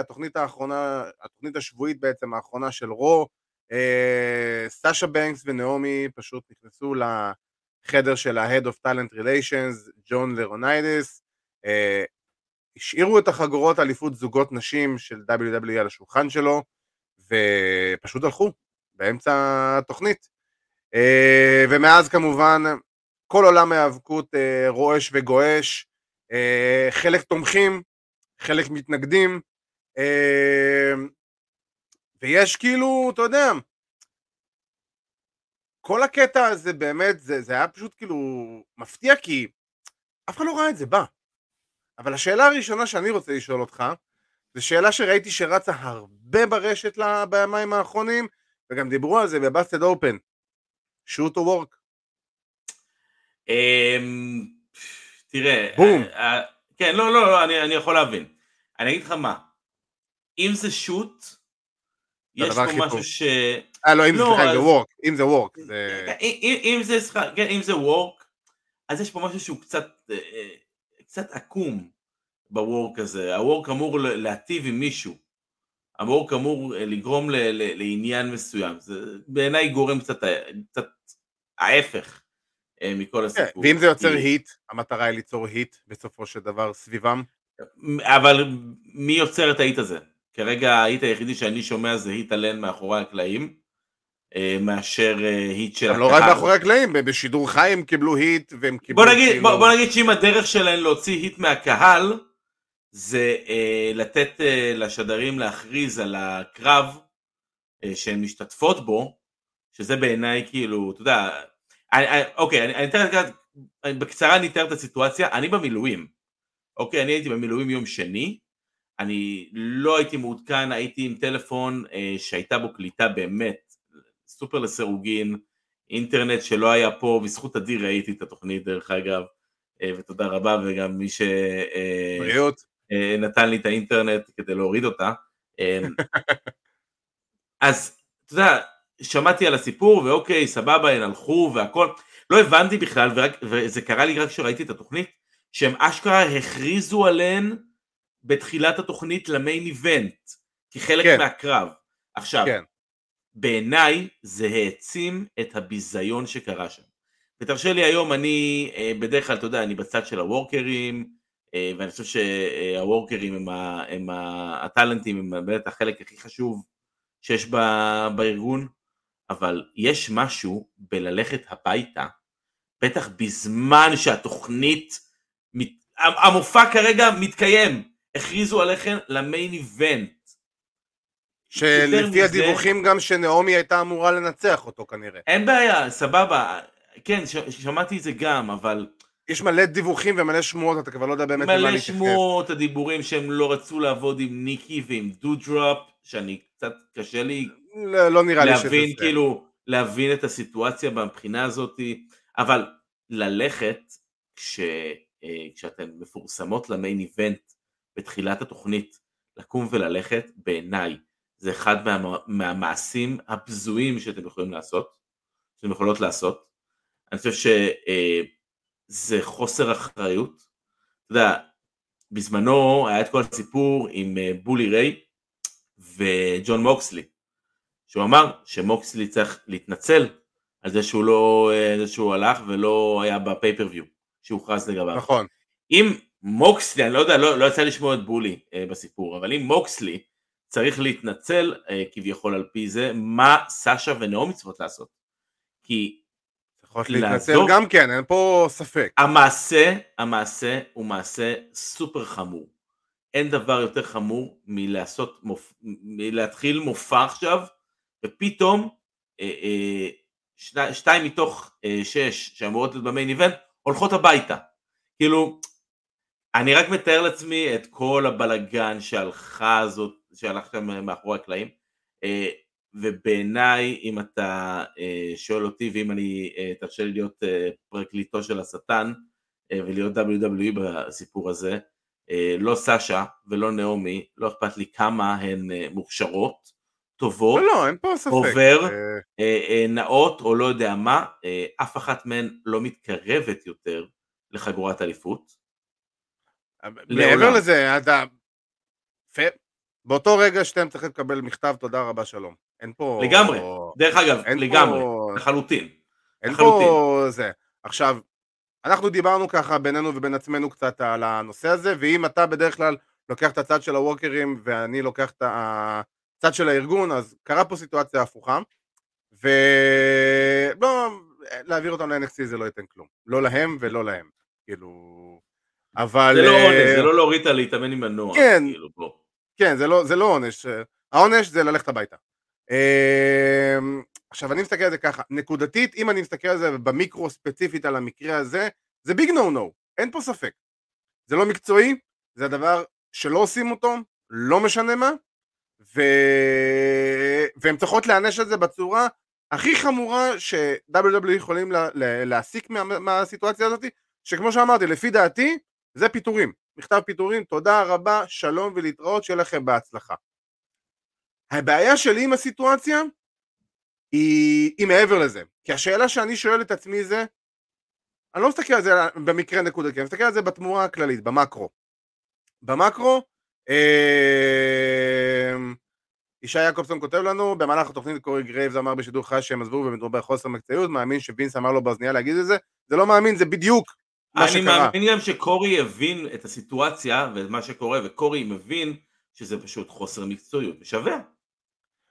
התוכנית האחרונה, התוכנית השבועית בעצם האחרונה של רו, סאשה בנקס ונעמי פשוט נכנסו לחדר של ה-Head of Talent Relations, ג'ון לרוניידס, אה, השאירו את החגורות אליפות זוגות נשים של WWE על השולחן שלו, ופשוט הלכו באמצע התוכנית. אה, ומאז כמובן כל עולם ההיאבקות אה, רועש וגועש, אה, חלק תומכים, חלק מתנגדים, אה, ויש כאילו, אתה יודע, כל הקטע הזה באמת, זה, זה היה פשוט כאילו מפתיע כי אף אחד לא ראה את זה בא. אבל השאלה הראשונה שאני רוצה לשאול אותך, זו שאלה שראיתי שרצה הרבה ברשת לה- בימיים האחרונים, וגם דיברו על זה בבאסטד אופן. shoot to work. אמ, תראה, בום. אה, אה, כן, לא, לא, לא, אני אני יכול להבין. אני אגיד לך מה, אם זה שוט, יש פה משהו. ש... אה לא, אם זה לא, סליחה, אם זה work, אם זה. אם- זה שכר- כן, אם זה וורק, אז יש פה משהו שהוא קצת אה, אה, עקום בוורק הזה. הוורק אמור להטיב עם מישהו. הוורק אמור אה, לגרום לעניין מסוים. זה בעיניי גורם קצת ההפך מכל כן, הסיפור. ואם זה יוצר היט, המטרה היא ליצור היט בסופו של דבר סביבם. אבל מי יוצר את ההיט הזה? כרגע ההיט היחידי שאני שומע זה היט אלן מאחורי הקלעים, אה, מאשר אה, היט של גם לא רק מאחורי הקלעים, בשידור חי הם קיבלו היט והם קיבלו... בוא נגיד, כאילו- בוא, בוא נגיד שאם הדרך שלהן להוציא היט מהקהל זה אה, לתת אה, לשדרים להכריז על הקרב אה, שהן משתתפות בו, שזה בעיניי כאילו, אתה יודע, אני, אני, אוקיי, אני, אני אני- בקצרה אני אתאר את הסיטואציה, אני במילואים, אוקיי, אני הייתי במילואים יום שני, אני לא הייתי מעודכן, הייתי עם טלפון אה, שהייתה בו קליטה באמת סופר לסירוגין, אינטרנט שלא היה פה, בזכות אדיר ראיתי את התוכנית דרך אגב, אה, ותודה רבה, וגם מי. שנתן לי את האינטרנט כדי להוריד אותה. אה, אז אתה יודע, שמעתי על הסיפור, ואוקיי, סבבה, הן הלכו והכל, לא הבנתי בכלל, ורק, וזה קרה לי רק כשראיתי את התוכנית, שהם אשכרה הכריזו עליהן בתחילת התוכנית למיין איבנט, כחלק כן. מהקרב. עכשיו, כן. בעיניי זה העצים את הביזיון שקרה שם. ותרשה לי היום, אני אה, בדרך כלל, אתה יודע, אני בצד של הוורקרים, אה, ואני חושב שהוורקרים הם, ה, הם ה, הטאלנטים, הם באמת החלק הכי חשוב שיש ב, בארגון, אבל יש משהו בללכת הביתה, בטח בזמן שהתוכנית, מת- המופע כרגע מתקיים, הכריזו עליכם למיין איבנט. שלפי הדיווחים גם שנעמי הייתה אמורה לנצח אותו כנראה. אין בעיה, סבבה, כן, ש- שמעתי את זה גם, אבל יש מלא דיווחים ומלא שמועות, אתה כבר לא יודע באמת למה מלא להתייחס. שמועות, הדיבורים שהם לא רצו לעבוד עם ניקי ועם דודרופ, שאני קצת קשה לי לא, לא נראה לי שזה להבין. כאילו, להבין את הסיטואציה מבחינה הזאת, אבל ללכת כש, אה, כשאתן מפורסמות למיין איבנט בתחילת התוכנית, לקום וללכת, בעיניי, זה אחד מה, מהמעשים הבזויים שאתם יכולים לעשות, שאתם יכולות לעשות. אני חושב שזה חוסר אחריות. אתה יודע, בזמנו היה את כל הסיפור עם אה, בולי ריי וג'ון מוקסלי, שהוא אמר שמוקסלי צריך להתנצל על זה שהוא לא, אה, זה שהוא הלך ולא היה בפייפריוויו שהוכרז לגביו. נכון. אם מוקסלי, אני לא יודע, לא, לא יצא לשמוע את בולי אה, בסיפור, אבל אם מוקסלי צריך להתנצל אה, כביכול על פי זה, מה סאשה ונעמי צריכות לעשות? כי יכולת להתנצל לעזוב. גם כן, אין פה ספק. המעשה, המעשה הוא מעשה סופר חמור. אין דבר יותר חמור מלעשות, מופ... מלהתחיל מופע עכשיו, ופתאום אה, אה, שני, שתיים מתוך אה, שש שאמורות להיות במיין איבנט, הולכות הביתה. כאילו, אני רק מתאר לעצמי את כל הבלגן שהלכה הזאת, שהלך שם מאחורי הקלעים. אה, ובעיניי, אם אתה אה, שואל אותי, ואם אני, אה, תרשה לי להיות פרקליטו של השטן, ולהיות WWE בסיפור הזה, לא סשה ולא נעמי, לא אכפת לי כמה הן מוכשרות, טובות, לא, לא, אין פה ספק. עובר. נאות או לא יודע מה, אף אחת מהן לא מתקרבת יותר לחגורת אליפות. מעבר. לזה, אתה... באותו רגע שאתם צריכים לקבל מכתב תודה רבה שלום. אין פה... לגמרי. דרך אגב, לגמרי, פה... לחלוטין. אין לחלוטין. פה זה. עכשיו, אנחנו דיברנו ככה בינינו ובין עצמנו קצת על הנושא הזה, ואם אתה בדרך כלל לוקח את הצד של הווקרים ואני לוקח את הצד של הארגון, אז קרה פה סיטואציה הפוכה, ולא, להעביר אותם ל-NXT זה לא ייתן כלום. לא להם ולא להם. כאילו... אבל... זה לא אה, עונש, זה לא להוריד אותה להתאמן עם מנוע. כן. כאילו. כן, זה לא, זה לא עונש. העונש זה ללכת הביתה. אמ, עכשיו, אני מסתכל על זה ככה, נקודתית, אם אני מסתכל על זה במיקרו ספציפית על המקרה הזה, זה ביג נו נו, אין פה ספק. זה לא מקצועי, זה הדבר שלא עושים אותו, לא משנה מה, ו... והן צריכות להיענש על זה בצורה הכי חמורה ש-WWE יכולים לה... לה... להסיק מה... מהסיטואציה הזאת, שכמו שאמרתי, לפי דעתי, זה פיטורים. מכתב פיטורים, תודה רבה, שלום ולהתראות, שיהיה לכם בהצלחה. הבעיה שלי עם הסיטואציה היא, היא מעבר לזה. כי השאלה שאני שואל את עצמי זה, אני לא מסתכל על זה במקרה נקודתי, אני מסתכל על זה בתמורה הכללית, במקרו. במקרו, אה, ישי יעקובסון כותב לנו, במהלך התוכנית קורי גרייבס אמר בשידור חי שהם עזבו ומדובר בחוסר מקצועיות, מאמין שווינס אמר לו באוזנייה להגיד את זה, זה לא מאמין, זה בדיוק מה אני שקרה. מאמין גם שקורי הבין את הסיטואציה ומה שקורה, וקורי מבין שזה פשוט חוסר מקצועיות משווע.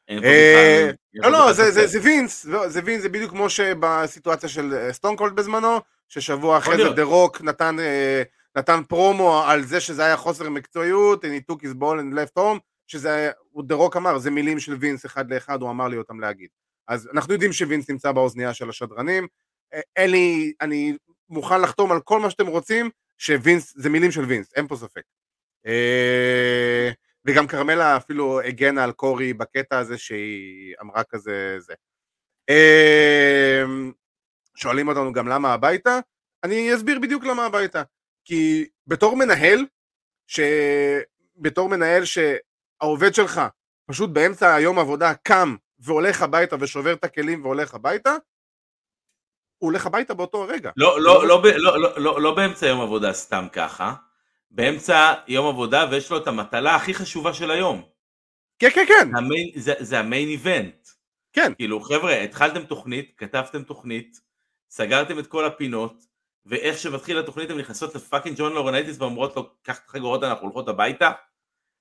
פה אה, לא, לא, זה, וינס, לא, זה וינס, זה בדיוק כמו שבסיטואציה של אה, סטונקולד בזמנו, ששבוע אחרי זה. דה רוק נתן, אה, נתן פרומו על זה שזה היה חוסר מקצועיות, and he took his ball and left home, שזה, הוא דה רוק אמר, זה מילים של וינס אחד לאחד, הוא אמר לי אותם להגיד. אז אנחנו יודעים שווינס נמצא באוזנייה של השדרנים, אין לי, אני מוכן לחתום על כל מה שאתם רוצים, שווינס, זה מילים של וינס, אין פה ספק. אה, וגם כרמלה אפילו הגנה על קורי בקטע הזה שהיא אמרה כזה זה. אמ, שואלים אותנו גם למה הביתה, אני אסביר בדיוק למה הביתה. כי בתור מנהל, ש... בתור מנהל שהעובד שלך פשוט באמצע היום עבודה קם והולך הביתה ושובר את הכלים והולך הביתה, הוא הולך הביתה באותו הרגע. לא, לא, לא, ב- לא, לא, לא, לא באמצע יום עבודה סתם ככה, באמצע יום עבודה ויש לו את המטלה הכי חשובה של היום. כן, כן, כן, ה main, זה, זה ה main event. כן. כאילו חבר'ה, התחלתם תוכנית, כתבתם תוכנית, סגרתם את כל הפינות, ואיך שמתחיל התוכנית הן נכנסות ל fucking ג'ון לורנייטיס ואומרות לו, קח את החגורות, אנחנו הולכות הביתה.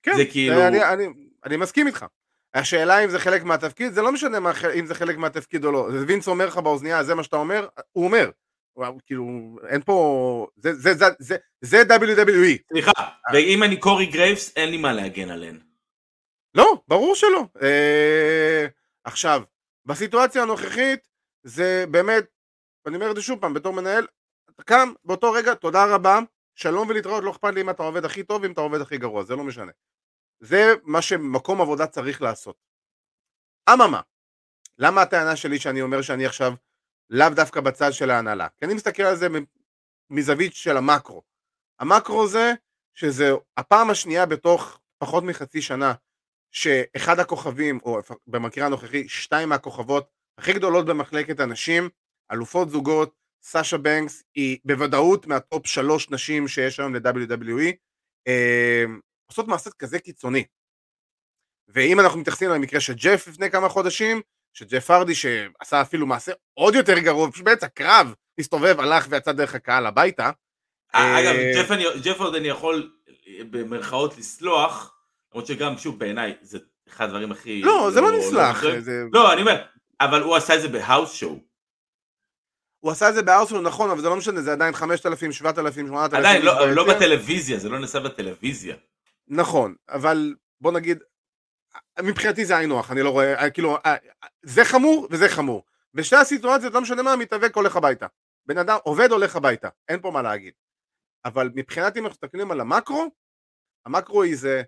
כן, זה כאילו- אני, אני, אני מסכים איתך. השאלה אם זה חלק מהתפקיד, זה לא משנה מה, אם זה חלק מהתפקיד או לא. זה וינס אומר לך באוזנייה, זה מה שאתה אומר, הוא אומר. כאילו, אין פה... זה, זה, זה, זה, זה WWE. סליחה, ואם אני קורי גרייבס, אין לי מה להגן עליהן. לא, ברור שלא. אה, עכשיו, בסיטואציה הנוכחית, זה באמת, אני אומר את זה שוב פעם, בתור מנהל, אתה קם באותו רגע, תודה רבה, שלום ולהתראות, לא אכפת לי אם אתה עובד הכי טוב, אם אתה עובד הכי גרוע, זה לא משנה. זה מה שמקום עבודה צריך לעשות. אממה, למה הטענה שלי שאני אומר שאני עכשיו לאו דווקא בצד של ההנהלה? כי אני מסתכל על זה מזווית של המקרו. המקרו זה שזה הפעם השנייה בתוך פחות מחצי שנה שאחד הכוכבים, או במקרה הנוכחי, שתיים מהכוכבות הכי גדולות במחלקת הנשים, אלופות זוגות, סאשה בנקס, היא בוודאות מהטופ שלוש נשים שיש היום ל-WWE, אה, עושות מעשה כזה קיצוני. ואם אנחנו מתייחסים למקרה של ג'ף לפני כמה חודשים, שג'ף הרדי שעשה אפילו מעשה עוד יותר גרוע, פשוט באמצע קרב, הסתובב, הלך ויצא דרך הקהל הביתה. אה, אגב, אה, ג'ף אני- ג'ף עוד אני יכול אה, במרכאות לסלוח, למרות שגם, שוב, בעיניי, זה אחד הדברים הכי... לא, זה לא נסלח. מצוין. זה- לא, אני אומר, אבל הוא עשה את זה בהאוס שואו. הוא עשה את זה בארסון, נכון, אבל זה לא משנה, זה עדיין 5,000, 7,000, 8,000. עדיין, לא- לא. בטלוויזיה, זה לא נעשה בטלוויזיה. נכון, אבל בוא נגיד, מבחינתי זה היינו הך, אני לא רואה, אה, כאילו, אה, זה חמור וזה חמור. בשתי הסיטואציות, לא משנה מה, המתאבק הולך הביתה. בן אדם עובד הולך הביתה, אין פה מה להגיד. אבל מבחינת אם אנחנו מסתכלים על המקרו, המקרו היא זה,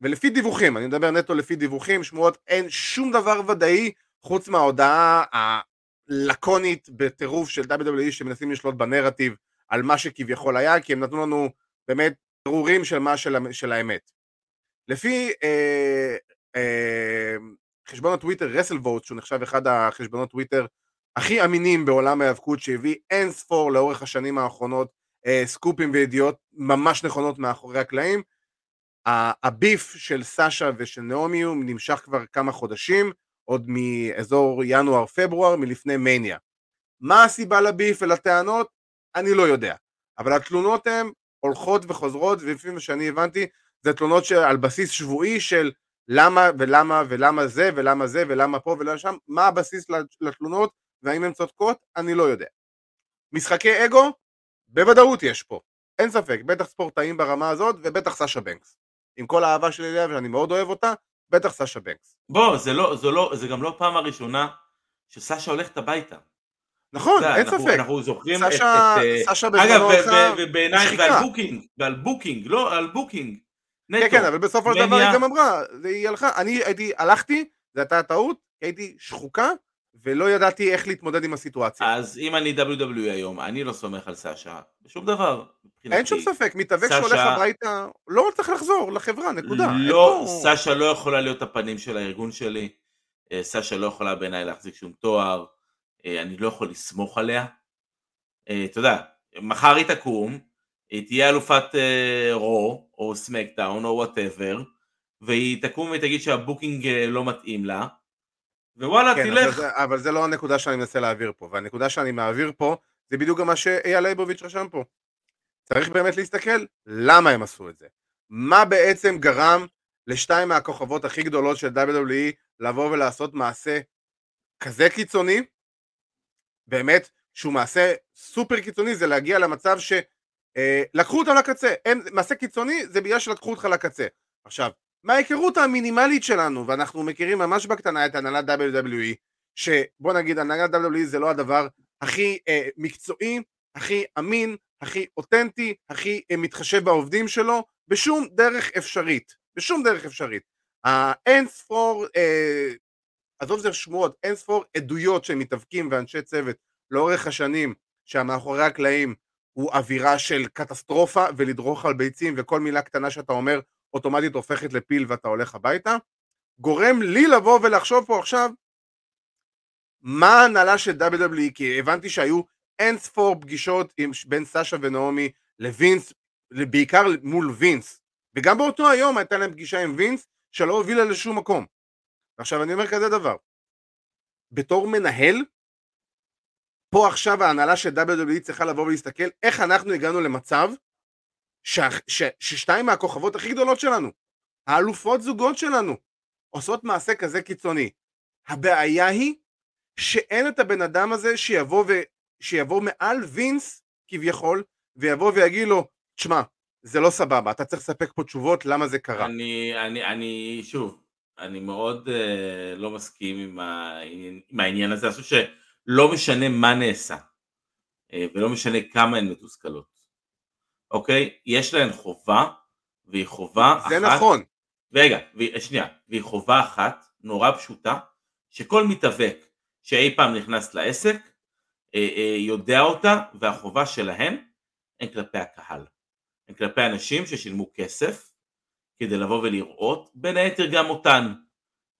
ולפי דיווחים, אני מדבר נטו לפי דיווחים, שמועות, אין שום דבר ודאי חוץ מההודעה הלקונית בטירוף של WWE שמנסים לשלוט בנרטיב על מה שכביכול היה, כי הם נתנו לנו באמת ברורים של מה של, של האמת. לפי אה, אה, חשבון הטוויטר רסל ווט, שהוא נחשב אחד החשבונות טוויטר הכי אמינים בעולם ההיאבקות, שהביא אין ספור לאורך השנים האחרונות אה, סקופים וידיעות ממש נכונות מאחורי הקלעים. הביף של סאשה ושל נעמי הוא נמשך כבר כמה חודשים, עוד מאזור ינואר-פברואר, מלפני מניה. מה הסיבה לביף ולטענות? אני לא יודע. אבל התלונות הן הולכות וחוזרות, ולפי מה שאני הבנתי, זה תלונות שעל בסיס שבועי של למה ולמה ולמה זה ולמה זה ולמה פה ולמה שם, מה הבסיס לתלונות והאם הן צודקות, אני לא יודע. משחקי אגו, בוודאות יש פה, אין ספק, בטח ספורטאים ברמה הזאת ובטח סאשה בנקס. עם כל האהבה שלי אליה ואני מאוד אוהב אותה, בטח סאשה בנקס. בוא, זה, לא, זה, לא, זה גם לא פעם הראשונה שסאשה הולכת הביתה. נכון, אין אנחנו, ספק. אנחנו זוכרים את... אה, בזמנו אגב, ו- הלכה ו- ובעיניי, שחיקה. ועל booking, ועל booking, לא, על booking. כן, כן, אבל בסופו של דבר היא גם אמרה, היא הלכה, אני הייתי, הלכתי, זו הייתה טעות, הייתי שחוקה, ולא ידעתי איך להתמודד עם הסיטואציה. אז אם אני WWE היום, אני לא סומך על סאשה, בשום דבר. אין שום ספק, מתאבק סאשה- שהולך הביתה, לא צריך לחזור לחברה, נקודה. לא, סאשה לא יכולה להיות הפנים של הארגון שלי, אה, סאשה לא יכולה בעיניי להחזיק שום תואר, אני לא יכול לסמוך עליה. אה, אתה יודע, מחר היא תקום, היא תהיה אלופת אה, Raw, או SmackDown, או whatever, והיא תקום ותגיד שה booking אה, לא מתאים לה, ווואלה, כן, אבל תלך. זה, אבל זה לא הנקודה שאני מנסה להעביר פה, והנקודה שאני מעביר פה, זה בדיוק גם מה שאייל ליבוביץ' רשם פה. צריך באמת להסתכל למה הם עשו את זה. מה בעצם גרם לשתיים מהכוכבות הכי גדולות של WWE לבוא ולעשות מעשה כזה קיצוני, באמת שהוא מעשה סופר קיצוני, זה להגיע למצב שלקחו אותם לקצה. הם, מעשה קיצוני זה בגלל שלקחו אותך לקצה. עכשיו, מההיכרות המינימלית שלנו, ואנחנו מכירים ממש בקטנה את הנהלת WWE, שבוא נגיד הנהלת WWE זה לא הדבר הכי אה, מקצועי, הכי אמין, הכי אותנטי, הכי אה, מתחשב בעובדים שלו, בשום דרך אפשרית, בשום דרך אפשרית. האין ספור, אה, עזוב זה שמועות, אין ספור עדויות של מתאבקים ואנשי צוות לאורך השנים, שהמאחורי הקלעים הוא אווירה של קטסטרופה ולדרוך על ביצים וכל מילה קטנה שאתה אומר אוטומטית הופכת לפיל ואתה הולך הביתה, גורם לי לבוא ולחשוב פה עכשיו מה ההנהלה של WWE, כי הבנתי שהיו אין ספור פגישות עם, בין סאשה ונעמי לווינס, בעיקר מול וינס, וגם באותו היום הייתה להם פגישה עם וינס שלא הובילה לשום מקום. עכשיו אני אומר כזה דבר, בתור מנהל, פה עכשיו ההנהלה של WWE צריכה לבוא ולהסתכל איך אנחנו הגענו למצב ש, ש, ששתיים מהכוכבות הכי גדולות שלנו, האלופות זוגות שלנו, עושות מעשה כזה קיצוני. הבעיה היא שאין את הבן אדם הזה שיבוא, ו, שיבוא מעל וינס כביכול, ויבוא ויגיד לו, תשמע, זה לא סבבה, אתה צריך לספק פה תשובות למה זה קרה. אני, אני, אני, שוב, אני מאוד אה, לא מסכים עם, העניין, עם העניין הזה, אני חושב שלא משנה מה נעשה, אה, ולא משנה כמה הן מתוסכלות, אוקיי? יש להן חובה, והיא חובה זה אחת, נכון, רגע, והיא- שנייה, והיא חובה אחת, נורא פשוטה, שכל מתאבק שאי פעם נכנס לעסק, אה, יודע אותה, והחובה שלהם הן כלפי הקהל. הן כלפי אנשים ששילמו כסף כדי לבוא ולראות, בין היתר גם אותן.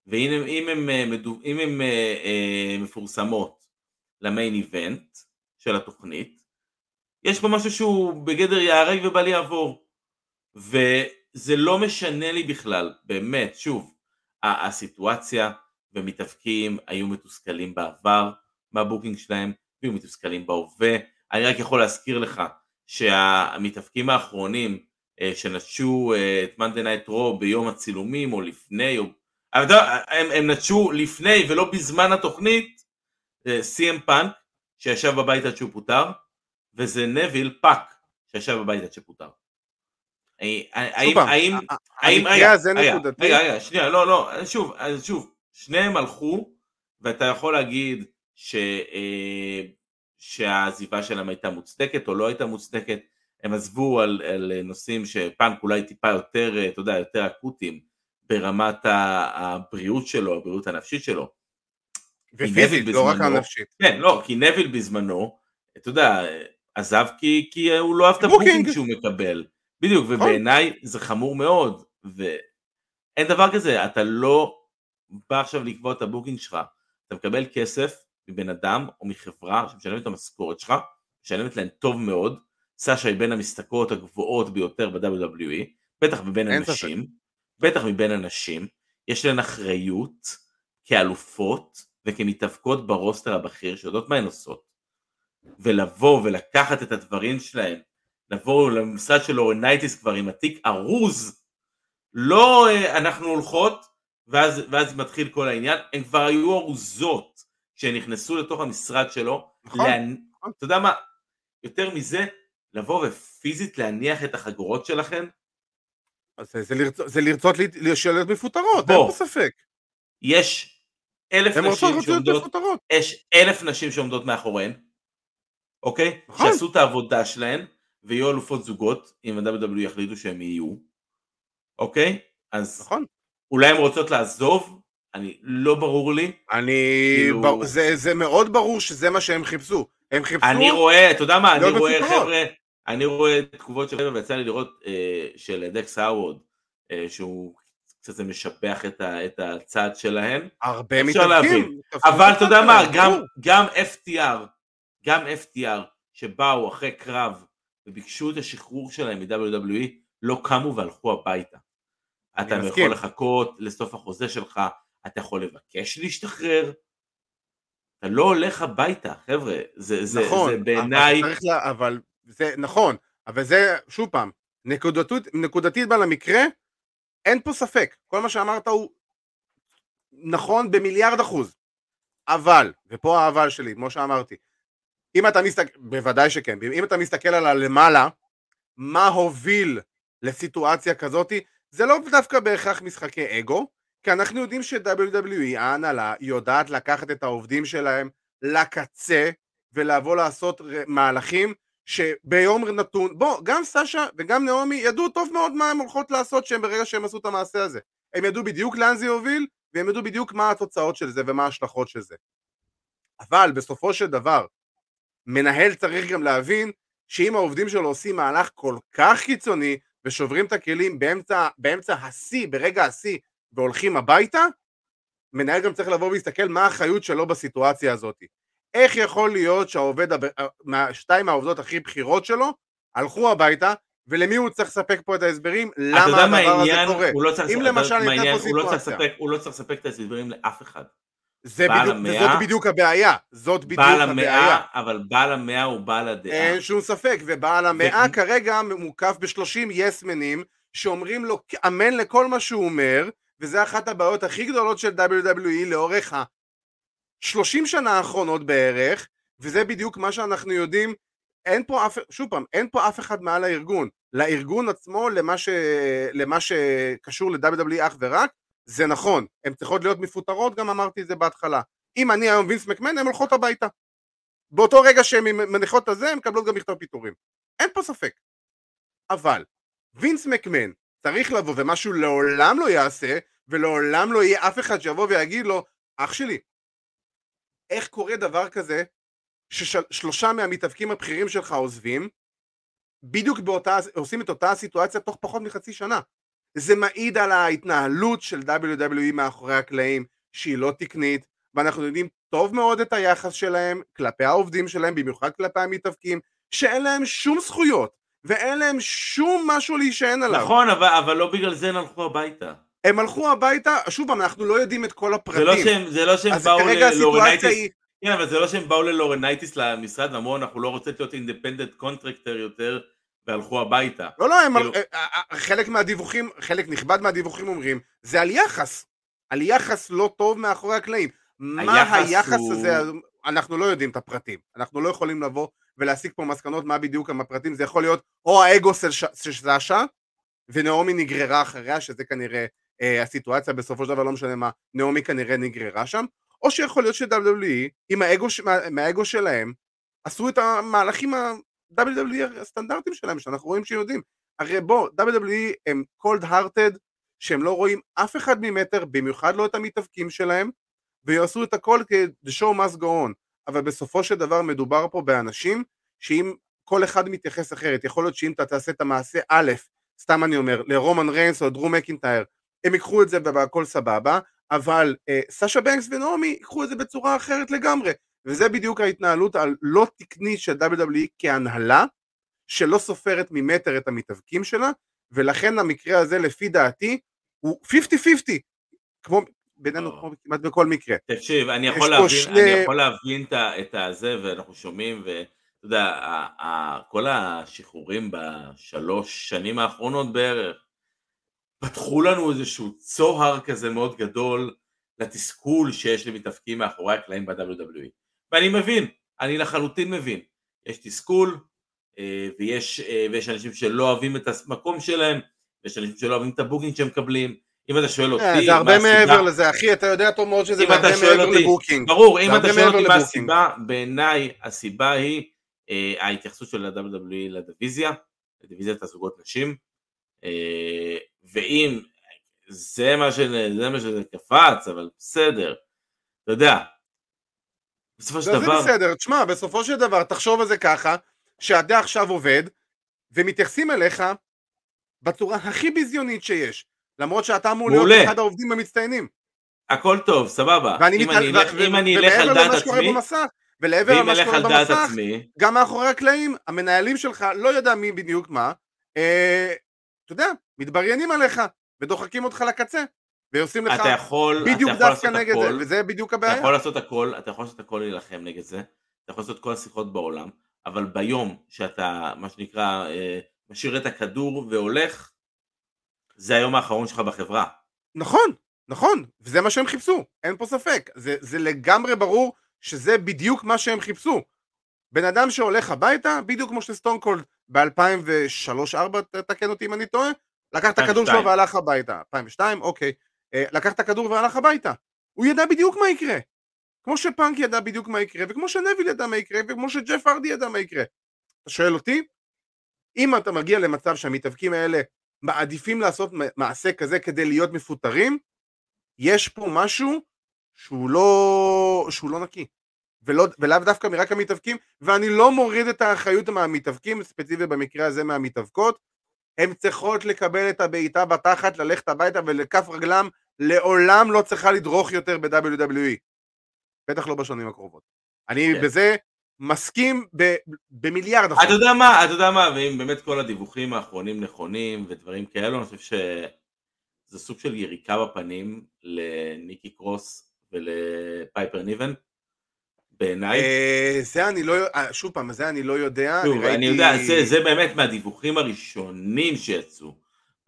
ואם אם אה, מדו- אם הם אה, אה, מפורסמות למיין איבנט של התוכנית, יש פה משהו שהוא בגדר ייהרג ובל יעבור. וזה לא משנה לי בכלל, באמת, שוב, הסיטואציה ומתאבקים היו מתוסכלים בעבר מה booking שלהם, והיו מתוסכלים בהווה. אני רק יכול להזכיר לך שהמתאבקים האחרונים אה, שנטשו אה, את Monday Night Raw ביום הצילומים או לפני, או... הם, הם נטשו לפני ולא בזמן התוכנית, סי.אם פאנק שישב בבית עד שהוא פוטר, וזה נוויל פאק שישב בבית עד שפוטר. האם, האם, האם, המקרה רגע, הזה רגע, נקודתי, רגע, רגע, שנייה, לא, לא, שוב, שוב, שניהם הלכו, ואתה יכול להגיד ש, אה, שהעזיבה שלהם הייתה מוצדקת או לא הייתה מוצדקת, הם עזבו על, על נושאים שפאנק אולי טיפה יותר, אתה יודע, יותר אקוטיים ברמת הבריאות שלו, הבריאות הנפשית שלו. ופיזית, לא רק הנפשית. כן, לא, כי נוויל בזמנו, אתה יודע, עזב כי, כי הוא לא אהב את booking. ה booking שהוא מקבל. בדיוק, נכון. ובעיניי זה חמור מאוד, ואין דבר כזה, אתה לא בא עכשיו לקבוע את ה booking שלך, אתה מקבל כסף מבן אדם או מחברה שמשלמת את המשכורת שלך, משלמת להם טוב מאוד, סשה היא בין המשתכרות הגבוהות ביותר ב-WWE, בטח מבין ספק. הנשים, בטח מבין הנשים, יש להן אחריות כאלופות וכמתאבקות ברוסטר הבכיר שיודעות מה הן עושות. ולבוא ולקחת את הדברים שלהן, לבוא למשרד של אורנייטיס כבר עם התיק ארוז, לא אה, אנחנו הולכות ואז, ואז מתחיל כל העניין, הן כבר היו ארוזות כשהן נכנסו לתוך המשרד שלו, נכון, להנ... נכון. אתה יודע מה, יותר מזה, לבוא ופיזית להניח את החגורות שלכן, אז זה, זה, לרצות, זה לרצות לי- להיות מפוטרות, בוא. אין פה ספק. יש אלף נשים שעומדות. יש אלף נשים שעומדות מאחוריהן, אוקיי? נכון. שעשו את העבודה שלהן, ויהיו אלופות זוגות, אם ה-WWE יחליטו שהם יהיו, אוקיי? אז נכון. אולי הן רוצות לעזוב, אני, לא ברור לי. אני... כאילו- בר- זה, זה מאוד ברור שזה מה שהם חיפשו. הם חיפשו... אני רואה, אתה יודע מה, אני רואה. חבר'ה, אני רואה תגובות של חבר'ה, ויצא לי לראות אה, של דקס האוורד, אה, שהוא קצת משבח את, ה, את הצד שלהן, הרבה מתאבקים. אבל את אתה יודע מה, שלהם, גם. גם FTR, גם FTR, שבאו אחרי קרב וביקשו את השחרור שלהם מ-WWE, לא קמו והלכו הביתה. אתה מסכים. יכול לחכות לסוף החוזה שלך, אתה יכול לבקש להשתחרר, אתה לא הולך הביתה, חבר'ה, זה, זה, נכון, זה בעיניי, אבל, לה, אבל זה נכון, אבל זה, שוב פעם, נקודתית, נקודתית בה למקרה, אין פה ספק, כל מה שאמרת הוא נכון במיליארד אחוז, אבל, ופה האבל שלי, כמו שאמרתי, אם אתה מסתכל, בוודאי שכן, אם אתה מסתכל על הלמעלה, מה הוביל לסיטואציה כזאתי, זה לא דווקא בהכרח משחקי אגו, כי אנחנו יודעים ש-WWE, ההנהלה, יודעת לקחת את העובדים שלהם לקצה, ולבוא לעשות מהלכים שביום נתון, בוא, גם סשה וגם נעמי ידעו טוב מאוד מה הם הולכות לעשות שהם ברגע שהם עשו את המעשה הזה. הם ידעו בדיוק לאן זה יוביל, והם ידעו בדיוק מה התוצאות של זה ומה ההשלכות של זה. אבל בסופו של דבר, מנהל צריך גם להבין שאם העובדים שלו עושים מהלך כל כך קיצוני ושוברים את הכלים באמצע, באמצע השיא, ברגע השיא, והולכים הביתה, מנהל גם צריך לבוא ולהסתכל מה האחריות שלו בסיטואציה הזאת. איך יכול להיות שהעובד, מה- שתיים מהעובדות הכי בכירות שלו, הלכו הביתה, ולמי הוא צריך לספק פה את ההסברים, למה הדבר הזה קורה. הוא לא צריך אם למשל ניתן? פה הוא לא סיטואציה. הוא לא צריך לספק את ההסברים לאף אחד. זה בדיוק, המאה- וזאת בדיוק הבעיה, זאת בדיוק בעל הבעיה. המאה, אבל בעל המאה הוא בעל הדעה. אין שום ספק, ובעל המאה ו- כרגע מוקף ב-30 יסמנים שאומרים לו אמן לכל מה שהוא אומר, וזה אחת הבעיות הכי גדולות של WWE לאורך ה-30 שנה האחרונות בערך, וזה בדיוק מה שאנחנו יודעים, אין פה אף, שוב פעם, אין פה אף אחד מעל הארגון. לארגון עצמו, למה, ש, למה שקשור ל-WWE אך ורק, זה נכון, הן צריכות להיות מפוטרות, גם אמרתי את זה בהתחלה. אם אני היום וינס מקמן, הן הולכות הביתה. באותו רגע שהן מניחות את הזה, הן מקבלות גם מכתב פיטורים. אין פה ספק. אבל, וינס מקמן צריך לבוא, ומה שהוא לעולם לא יעשה, ולעולם לא יהיה אף אחד שיבוא ויגיד לו, אח שלי, איך קורה דבר כזה ששלושה מהמתאבקים הבכירים שלך עוזבים, בדיוק באותה, עושים את אותה הסיטואציה תוך פחות מחצי שנה. זה מעיד על ההתנהלות של WWE מאחורי הקלעים, שהיא לא תקנית, ואנחנו יודעים טוב מאוד את היחס שלהם כלפי העובדים שלהם, במיוחד כלפי המתאבקים, שאין להם שום זכויות, ואין להם שום משהו להישען עליו. נכון, אבל, אבל לא בגלל זה הם הלכו הביתה. הם הלכו הביתה, שוב פעם, אנחנו לא יודעים את כל זה הפרטים. לא שהם, זה לא שהם באו ללורנייטיס, היא, כן, אבל זה לא שהם באו ללורנייטיס למשרד ואמרו אנחנו לא רוצים להיות independent contractor יותר והלכו הביתה. לא, לא, הם, כאילו- אה, אה, אה, חלק מהדיווחים, חלק נכבד מהדיווחים אומרים, זה על יחס, על יחס לא טוב מאחורי הקלעים. מה היחס הוא- הזה, אנחנו לא יודעים את הפרטים, אנחנו לא יכולים לבוא ולהסיק פה מסקנות מה בדיוק הם הפרטים, זה יכול להיות או האגו של ש- של סשה, ונעמי נגררה אחריה, שזה כנראה אה, הסיטואציה בסופו של דבר, לא משנה מה, נעמי כנראה נגררה שם, או שיכול להיות ש-WWE, עם האגו, מה- מהאגו שלהם, עשו את המהלכים WWE הסטנדרטים שלהם, שאנחנו רואים שיודעים. הרי בוא, WWE הם cold hearted, שהם לא רואים אף אחד ממטר, במיוחד לא את המתאבקים שלהם, ויעשו את הכל כי the show must go on. אבל בסופו של דבר מדובר פה באנשים שאם כל אחד מתייחס אחרת, יכול להיות שאם אתה תעשה את המעשה א', סתם אני אומר, לרומן ריינס או דרו מקינטייר, הם ייקחו את זה והכל סבבה, אבל אה, סאשה בנקס ונעמי ייקחו את זה בצורה אחרת לגמרי, וזה בדיוק ההתנהלות הלא תקנית של WWE כהנהלה, שלא סופרת ממטר את המתאבקים שלה, ולכן המקרה הזה לפי דעתי הוא 50-50, כמו בינינו. כמו כמעט בכל מקרה. תקשיב, אני יכול להבין, שני- אני יכול להבין את הזה, ואנחנו שומעים, ואתה יודע, כל השחרורים בשלוש שנים האחרונות בערך, פתחו לנו איזשהו צוהר כזה מאוד גדול לתסכול שיש למתאבקים מאחורי הקלעים ב-WWE. ואני מבין, אני לחלוטין מבין. יש תסכול, אה, ויש, אה, ויש אנשים שלא אוהבים את המקום שלהם, ויש אנשים שלא אוהבים את ה booking שהם מקבלים. אם אתה שואל אותי, אה, זה מה הרבה מעבר לזה, אחי, אתה יודע טוב מאוד שזה הרבה מעבר אותי- ל booking. ברור, אם זה אתה שואל אותי מה. הסיבה, בעיניי הסיבה היא ההתייחסות של ה-WWE לדיוויזיה, לדיוויזיית הזוגות נשים, ואם זה מה, של, זה מה שזה קפץ, אבל בסדר, אתה יודע, בסופו של לא, זה דבר, בסדר, תשמע, בסופו של דבר, תחשוב על זה ככה, שאתה עכשיו עובד, ומתייחסים אליך בצורה הכי ביזיונית שיש, למרות שאתה אמור להיות. אחד העובדים המצטיינים. הכל טוב, סבבה, ואני אם מתעל- אני אלך- ו- אם אני אלך על דעת עצמי, במסך, ולעבר למה שקורה במסך, עצמי, גם מאחורי הקלעים, המנהלים שלך לא יודע מי בדיוק מה, אה, אתה יודע, מתבריינים עליך, ודוחקים אותך לקצה, ועושים לך אתה יכול, אתה בדיוק יכול דווקא נגד זה, הכל, וזה בדיוק אתה הבעיה. יכול לעשות הכל, אתה יכול לעשות הכל להילחם נגד זה, אתה יכול לעשות כל השיחות בעולם, אבל ביום שאתה, מה שנקרא, אה, משאיר את הכדור והולך, זה היום האחרון שלך בחברה. נכון, נכון, וזה מה שהם חיפשו, אין פה ספק. זה, זה לגמרי ברור שזה בדיוק מה שהם חיפשו. בן אדם שהולך הביתה, בדיוק כמו שסטון קולד ב-2003-2004, תקן אותי אם אני טועה, לקח את הכדור 2002. שלו והלך הביתה. 2002, אוקיי. אה, לקח את הכדור והלך הביתה. הוא ידע בדיוק מה יקרה. כמו שפאנק ידע בדיוק מה יקרה, וכמו שנביל ידע מה יקרה, וכמו שג'ף ארדי ידע מה יקרה. אתה שואל אותי? אם אתה מגיע למצב שהמתאבקים האלה מעדיפים לעשות מעשה כזה כדי להיות מפוטרים, יש פה משהו שהוא לא, שהוא לא נקי. ולא, ולאו דווקא מרק המתאבקים, ואני לא מוריד את האחריות מהמתאבקים, ספציפית במקרה הזה מהמתאבקות, הן צריכות לקבל את הבעיטה בתחת, ללכת הביתה ולכף רגלם לעולם לא צריכה לדרוך יותר ב-WWE. בטח לא בשנים הקרובות. אני כן. בזה מסכים ב- במיליארד אתה אחוז. יודע מה, אתה יודע מה, ואם באמת כל הדיווחים האחרונים נכונים ודברים כאלו, אני חושב שזה סוג של יריקה בפנים לניקי קרוס ולפייפר ניבן, בעיניי. אה, זה אני לא, אה, שוב פעם, זה אני לא יודע. שוב, ראיתי- אני יודע, זה, זה באמת מהדיווחים הראשונים שיצאו,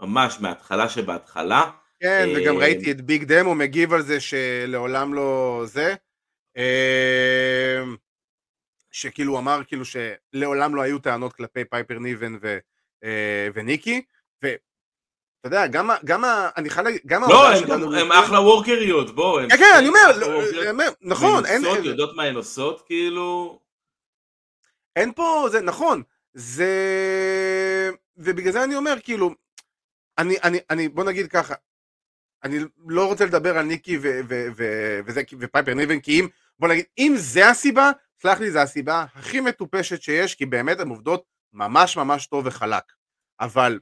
ממש מההתחלה שבהתחלה. כן, וגם אה, ראיתי את ביג דמו מגיב על זה שלעולם לא זה. שכאילו אמר כאילו שלעולם לא היו טענות כלפי פייפר ניבן ו, וניקי, יודע, גם, גם, אני חייב להגיד, גם לא, הם, אחלה וורקריות, בוא. הם כן, כן, אני אומר, וורקריות, אני אומר, נכון, אין, יודעות מה הן עושות, כאילו... אין פה, זה נכון, זה... ובגלל זה אני אומר, כאילו, אני, אני, אני, בוא נגיד ככה, אני לא רוצה לדבר על ניקי ו, ו, ו, וזה, ופייפר ניבן, כי אם, בוא נגיד, אם זה הסיבה, סלח לי, זה הסיבה הכי מטופשת שיש, כי באמת הן עובדות ממש ממש טוב וחלק. אבל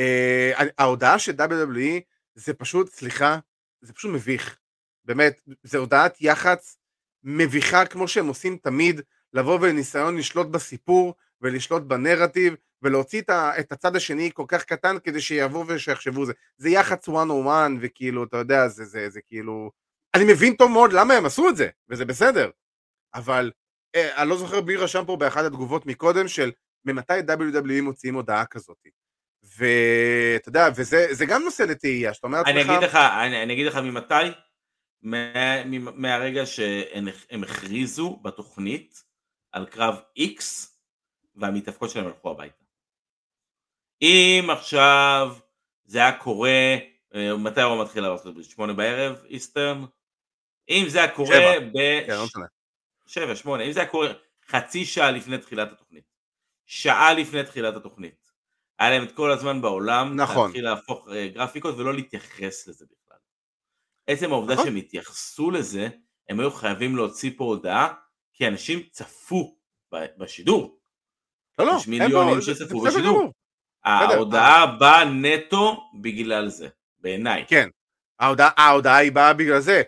אה, ההודעה של WWE זה פשוט, סליחה, זה פשוט מביך. באמת, זה הודעת יח"צ מביכה כמו שהם עושים תמיד, לבוא ולניסיון לשלוט בסיפור ולשלוט בנרטיב ולהוציא את, הצד השני כל כך קטן כדי שיבואו ושיחשבו זה. זה יח"צ 101 וכאילו, אתה יודע, זה, זה, זה כאילו... אני מבין טוב מאוד למה הם עשו את זה, וזה בסדר. אבל אה, אני לא זוכר מי רשם פה באחת התגובות מקודם של ממתי WWE מוציאים הודעה כזאת. ואתה יודע, וזה זה גם נושא לתהייה, שאתה אומר לעצמך... אני אגיד לך, אני, אני אגיד לך ממתי, מה, מ- מהרגע שהם הם הכריזו בתוכנית על קרב X והמתאבקות שלהם הלכו הביתה. אם עכשיו זה היה קורה, אה, מתי הוא מתחיל בארצות הברית? שמונה בערב, איסטרן? אם זה היה קורה שבע. ב... כן, לא. שבע, שמונה, אם זה היה קורה חצי שעה לפני תחילת התוכנית, שעה לפני תחילת התוכנית. היה להם את כל הזמן בעולם, נכון. להתחיל להפוך אה, גרפיקות ולא להתייחס לזה בכלל. עצם העובדה נכון. שהם התייחסו לזה, הם היו חייבים להוציא פה הודעה, כי אנשים צפו בשידור. לא, לא, יש מיליונים שצפו בשידור. ההודעה באה נטו בגלל זה, בעיניי. כן, ההודעה, ההודעה היא באה בגלל זה.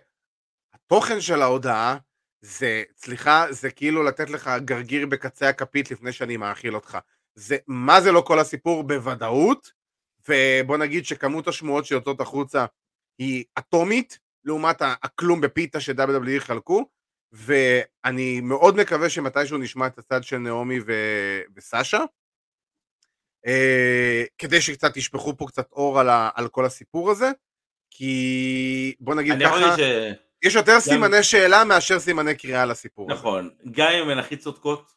התוכן של ההודעה זה, סליחה, זה כאילו לתת לך גרגיר בקצה הכפית לפני שאני מאכיל אותך. זה, מה זה לא כל הסיפור? בוודאות, ובוא נגיד שכמות השמועות שיוצאות החוצה היא אטומית, לעומת הכלום בפיתה ש-WWE חלקו, ואני מאוד מקווה שמתישהו נשמע את הצד של נעמי ו- וסשה, אה, כדי שקצת ישפכו פה קצת אור על, ה- על כל הסיפור הזה, כי בוא נגיד ככה, ש... יש יותר סימני שאלה מאשר סימני קריאה לסיפור הזה. נכון, גם אם הן הכי צודקות,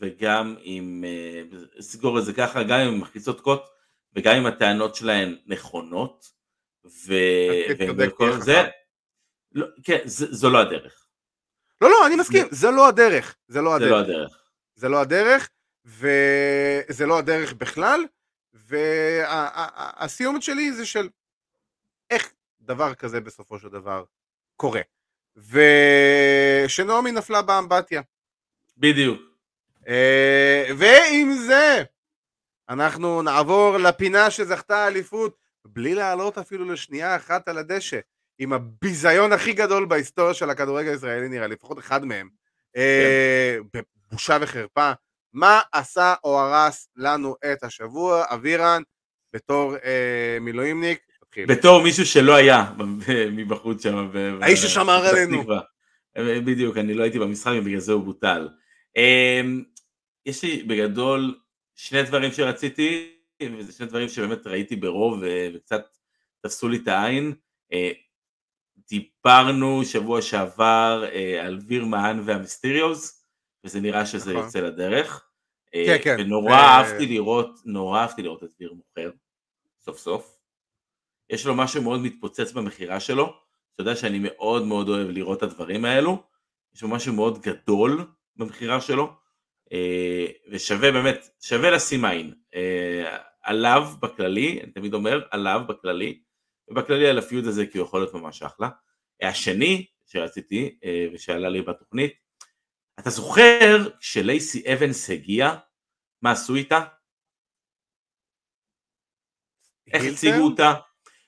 וגם אם, אה, סגור את זה ככה, גם אם הן הכי צודקות, וגם אם הטענות שלהן נכונות, ו... וכל זה. לא, כן, זה- זו לא הדרך. לא, לא, אני מסכים, זה לא הדרך, זה לא זה לא הדרך, הדרך. זה לא הדרך, וזה לא הדרך בכלל, והסיומת שלי זה של איך דבר כזה בסופו של דבר קורה. ושנעמי נפלה באמבטיה. בדיוק. אה, ועם זה, אנחנו נעבור לפינה שזכתה אליפות, בלי לעלות אפילו לשנייה אחת על הדשא, עם הביזיון הכי גדול בהיסטוריה של הכדורגל הישראלי נראה לי, לפחות אחד מהם. אה, בבושה וחרפה. מה עשה או הרס לנו את השבוע, אבירן, בתור אה, מילואימניק? תתחיל. בתור מישהו שלא היה מבחוץ שם. האיש ששמר עלינו. אה, בדיוק, אני לא הייתי במשחק ובגלל זה הוא בוטל. יש לי בגדול שני דברים שרציתי, וזה שני דברים שבאמת ראיתי ברוב וקצת תפסו לי את העין. אה, דיברנו שבוע שעבר אה, על ויר מהן והמיסטריוס, וזה נראה שזה נכון. יוצא לדרך. אה, כן, כן. ונורא ו- אהבתי לראות, נורא אהבתי לראות את ויר מוכר, סוף סוף. יש לו משהו מאוד מתפוצץ במכירה שלו, אתה יודע שאני מאוד מאוד אוהב לראות את הדברים האלו, יש לו משהו מאוד גדול במכירה שלו, ושווה באמת, שווה לשים עין, אה, עליו בכללי, אני תמיד אומר עליו בכללי, ובכללי על הפיוד הזה כי הוא יכול להיות ממש אחלה. השני שרציתי אה, ושעלה לי בתוכנית, אתה זוכר כשלייסי אבנס הגיע, מה עשו איתה? איך? הציגו אותה?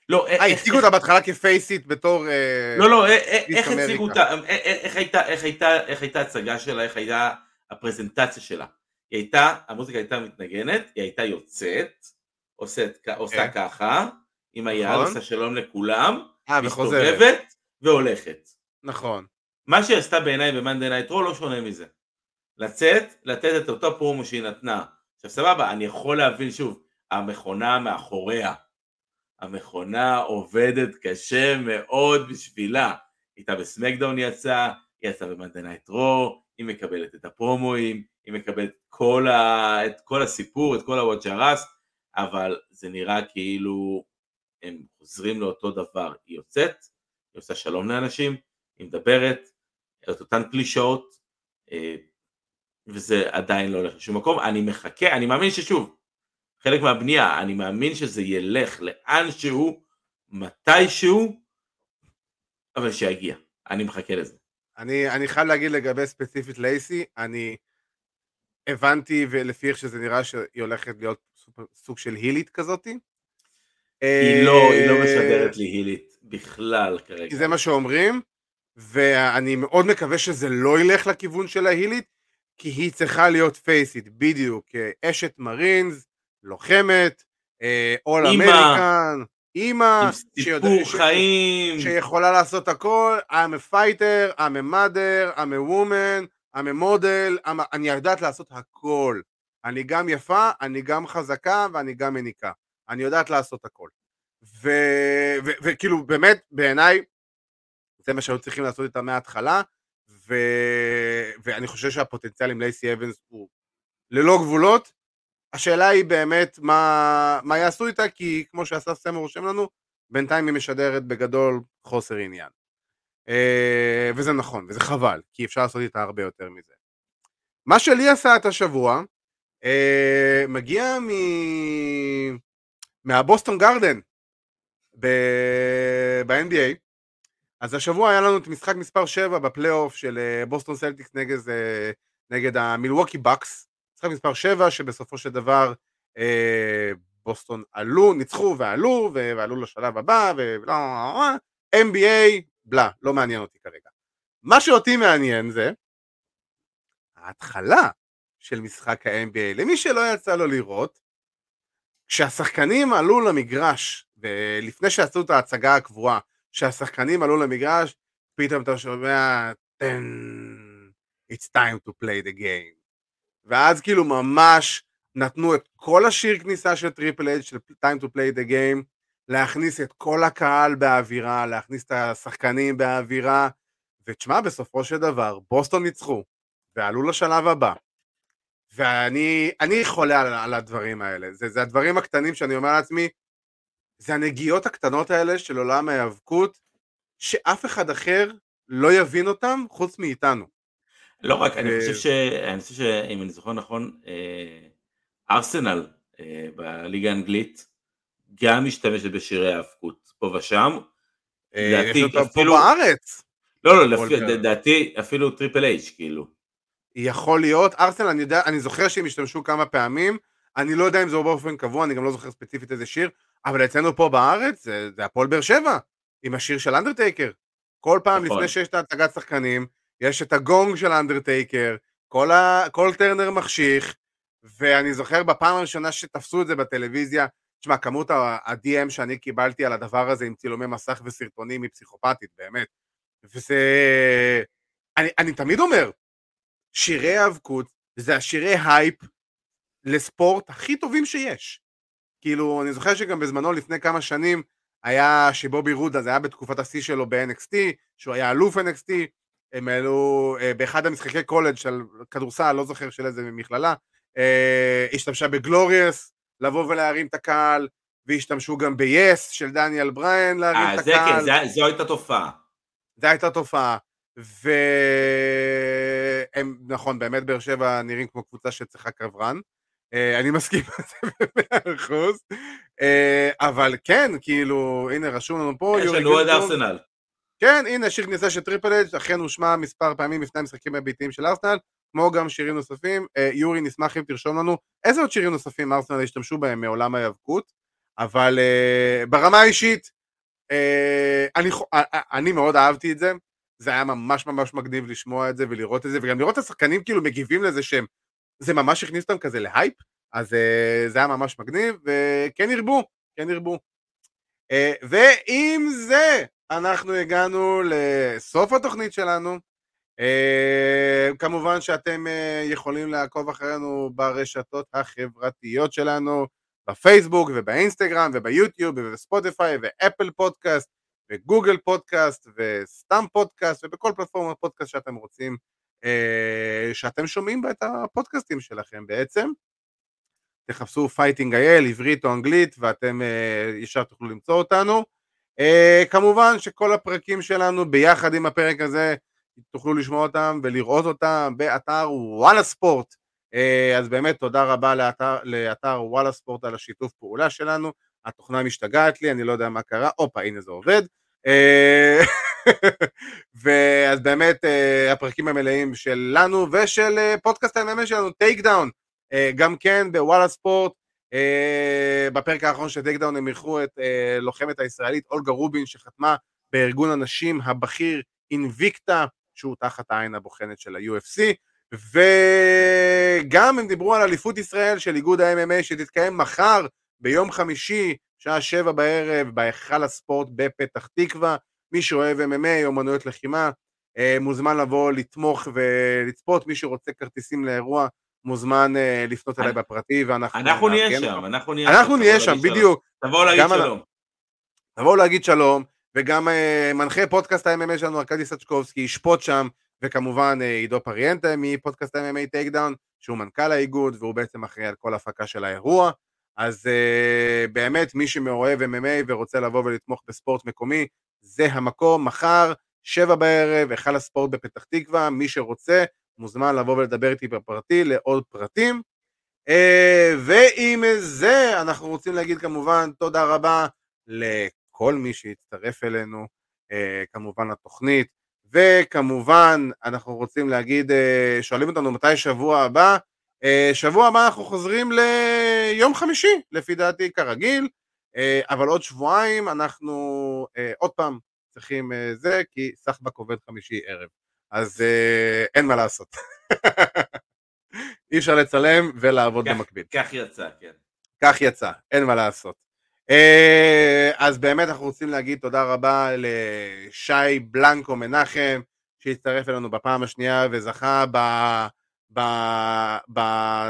לא, אה, הציגו אותה בהתחלה כפייסית בתור... אה, לא, לא, אה, אה, איך הציגו. אותה, אה, אה, איך הייתה, ההצגה שלה, איך הייתה הפרזנטציה שלה. היא הייתה, המוזיקה הייתה מתנגנת, היא הייתה יוצאת, עושית, עושה כן. ככה, עם היד נכון. עושה שלום לכולם, אה, וחוזרת. מסתובבת והולכת. נכון. מה שהיא עשתה בעיניי Night Raw לא שונה מזה. לצאת, לתת את אותו פרומו שהיא נתנה. עכשיו סבבה, אני יכול להבין שוב, המכונה מאחוריה. המכונה עובדת קשה מאוד בשבילה. איתה בסמקדאון יצאה, היא יצאה ב-Monday Night Raw, היא מקבלת את הפרומואים, היא מקבלת כל ה... את כל הסיפור, את כל הוואט שהרס, אבל זה נראה כאילו הם חוזרים לאותו דבר. היא יוצאת, היא עושה שלום לאנשים, היא מדברת, את אותן קלישאות, אה, וזה עדיין לא הולך לשום מקום. אני מחכה, אני מאמין ששוב, חלק מהבנייה, אני מאמין שזה ילך לאנשהו, מתישהו, אבל שיגיע. אני מחכה לזה. אני, אני חייב להגיד לגבי ספציפית לייסי, אני הבנתי ולפי איך שזה נראה שהיא הולכת להיות סוג, של הילית כזאתי. היא לא, היא לא משדרת לי הילית בכלל כרגע. זה מה שאומרים, ואני מאוד מקווה שזה לא ילך לכיוון של ההילית, כי היא צריכה להיות פייסית, בדיוק, אה, אשת מרינס, לוחמת, אול אימא. אמריקן, אימא, סיפור חיים. שיכולה לעשות הכל, I'm a fighter, I'm a mother, I'm a woman, I'm a model, I'm a... אני יודעת לעשות הכל. אני גם יפה, אני גם חזקה ואני גם מניקה. אני יודעת לעשות הכל. ו- ו- וכאילו באמת בעיניי זה מה שהיו צריכים לעשות איתה מההתחלה, ו- ואני חושב שהפוטנציאל עם לייסי אבנס הוא ללא גבולות. השאלה היא באמת מה, מה יעשו איתה, כי כמו שאסף סמר רושם לנו, בינתיים היא משדרת בגדול חוסר עניין. אה, וזה נכון, וזה חבל, כי אפשר לעשות איתה הרבה יותר מזה. מה שלי עשה את השבוע, אה, מגיע מ... מהבוסטון גרדן ב- ב-NBA. אז השבוע היה לנו את משחק מספר 7 בפלייאוף של אה, בוסטון סלטיקס נגד, נגד המילווקי בקס. משחק מספר 7 שבסופו של דבר אה, בוסטון עלו, ניצחו ועלו ועלו לשלב הבא ולא... NBA, בלה, לא מעניין אותי כרגע. מה שאותי מעניין זה ההתחלה של משחק ה-NBA. למי שלא יצא לו לראות, כשהשחקנים עלו למגרש, ולפני שעשו את ההצגה הקבועה, כשהשחקנים עלו למגרש, פתאום אתה שומע, "תן, it's time to play the game. ואז כאילו ממש נתנו את כל השיר כניסה של טריפל אייג' של time to play the game, להכניס את כל הקהל באווירה, להכניס את השחקנים באווירה, ותשמע, בסופו של דבר, בוסטון ניצחו, ועלו לשלב הבא. ואני אני חולה על, על הדברים האלה. זה, זה הדברים הקטנים שאני אומר לעצמי, זה הנגיעות הקטנות האלה של עולם ההיאבקות, שאף אחד אחר לא יבין אותם חוץ מאיתנו. לא רק, אני ו- חושב ש... אני חושב שאם אני זוכר נכון, אה, ארסנל אה, בליגה האנגלית גם משתמשת בשירי האבקות פה ושם. אה, לדעתי אותו פה אפילו- בארץ. לא, לא. לדעתי אפילו טריפל אייג' כאילו. יכול להיות, ארסנל, אני יודע, אני זוכר שהם השתמשו כמה פעמים, אני לא יודע אם זה באופן קבוע, אני גם לא זוכר ספציפית איזה שיר, אבל אצלנו פה בארץ זה, זה הפועל באר שבע, עם השיר של אנדרטייקר. כל פעם נכון. לפני שיש את ההצגת שחקנים, יש את הגונג של אנדרטייקר, כל, ה, כל טרנר מחשיך, ואני זוכר בפעם הראשונה שתפסו את זה בטלוויזיה, תשמע, כמות ה-DM שאני קיבלתי על הדבר הזה עם צילומי מסך וסרטונים היא פסיכופתית, באמת. וזה... אני, אני תמיד אומר, שירי האבקות זה השירי הייפ לספורט הכי טובים שיש. כאילו, אני זוכר שגם בזמנו, לפני כמה שנים, היה שבובי רודה, זה היה בתקופת השיא שלו ב-NXT, שהוא היה אלוף NXT, הם העלו אה, באחד המשחקי קולג' של כדורסל, לא זוכר של איזה מכללה, אה, השתמשה בגלוריאס, לבוא ולהרים את הקהל, והשתמשו גם ב-yes של דניאל בריין להרים אה, את זה הקהל. כן, זה- זו הייתה תופעה. זו הייתה תופעה. והם, נכון, באמת באר שבע נראים כמו קבוצה שצריכה קרברן. אה, אני מסכים עם זה במאה אחוז. אה, אבל כן, כאילו, הנה, רשום לנו פה, יש לנו עוד. ארסנל. כן, הנה, שיר כניסה של טריפל אג' אכן הושמע מספר פעמים לפני המשחקים הביתיים של ארסנל, כמו גם שירים נוספים. אה, יורי, נשמח אם תרשום לנו איזה עוד שירים נוספים ארסנל השתמשו בהם מעולם ההיאבקות, אבל אה, ברמה האישית, אה, אני, אה, אה, אני מאוד אהבתי את זה, זה היה ממש ממש מגניב לשמוע את זה ולראות את זה, וגם לראות את השחקנים כאילו מגיבים לזה שהם, זה ממש הכניס אותם כזה להייפ, אז אה, זה היה ממש מגניב, וכן ירבו, כן ירבו. אה, ועם זה, אנחנו הגענו לסוף התוכנית שלנו. אה, כמובן שאתם אה, יכולים לעקוב אחרינו ברשתות החברתיות שלנו, בפייסבוק ובאינסטגרם וביוטיוב ובספוטיפיי ואפל פודקאסט וגוגל פודקאסט וסתם פודקאסט ובכל פלטפורמת פודקאסט שאתם רוצים, אה, שאתם שומעים את הפודקאסטים שלכם בעצם. תחפשו Fighting IL, עברית או אנגלית, ואתם אה, ישר תוכלו למצוא אותנו. אה, כמובן שכל הפרקים שלנו ביחד עם הפרק הזה, תוכלו לשמוע אותם ולראות אותם באתר וואלה ספורט. אה, אז באמת תודה רבה לאתר, לאתר וואלה ספורט על השיתוף פעולה שלנו. התוכנה משתגעת לי, אני לא יודע מה קרה, הופה, הנה זה עובד. אה, *laughs* ואז באמת אה, הפרקים המלאים שלנו ושל אה, פודקאסט ה-MMA שלנו, Take Down, גם כן בוואלה ספורט, בפרק האחרון של Take Down הם אירחו את אה, לוחמת הישראלית אולגה רובין שחתמה בארגון הנשים הבכיר Invicta, שהוא תחת העין הבוחנת של ה-UFC, וגם הם דיברו על אליפות ישראל של איגוד ה-MMA שתתקיים מחר ביום חמישי, שעה שבע בערב, בהיכל הספורט בפתח תקווה. מי שאוהב MMA, אומנויות לחימה, אה, מוזמן לבוא לתמוך ולצפות. מי שרוצה כרטיסים לאירוע, מוזמן אה, לפנות אליי בפרטי, ואנחנו אנחנו נהיה שם. אנחנו נהיה אנחנו תבואו נהיה שם. בדיוק. תבואו להגיד שלום. תבואו להגיד שלום, וגם אה, מנחה פודקאסט ה-MMA שלנו, ארכדי סצ'קובסקי, ישפוט שם, וכמובן אה, עידו פריאנטה מפודקאסט ה-MMA Take Down, שהוא מנכ"ל האיגוד, והוא בעצם אחראי על כל הפקה של האירוע. אז אה, באמת, מי שמאוהב MMA ורוצה לבוא ולתמוך בספורט מקומי, זה המקום, מחר, שבע בערב, היכל הספורט בפתח תקווה, מי שרוצה, מוזמן לבוא ולדבר איתי בפרטי לעוד פרטים. אה, ועם זה אנחנו רוצים להגיד כמובן תודה רבה לכל מי שהצטרף אלינו, אה, כמובן לתוכנית, וכמובן אנחנו רוצים להגיד, אה, שואלים אותנו מתי שבוע הבא, שבוע הבא אנחנו חוזרים ליום חמישי, לפי דעתי כרגיל, אבל עוד שבועיים אנחנו עוד פעם צריכים זה, כי סחבק עובד חמישי ערב, אז אה, אין מה לעשות. אי אפשר לצלם ולעבוד כך- במקביל. כך יצא, כן. כך יצא, אין מה לעשות. אה, אז באמת אנחנו רוצים להגיד תודה רבה לשי בלנקו מנחם, שהצטרף אלינו בפעם השנייה וזכה ב... ב... ב...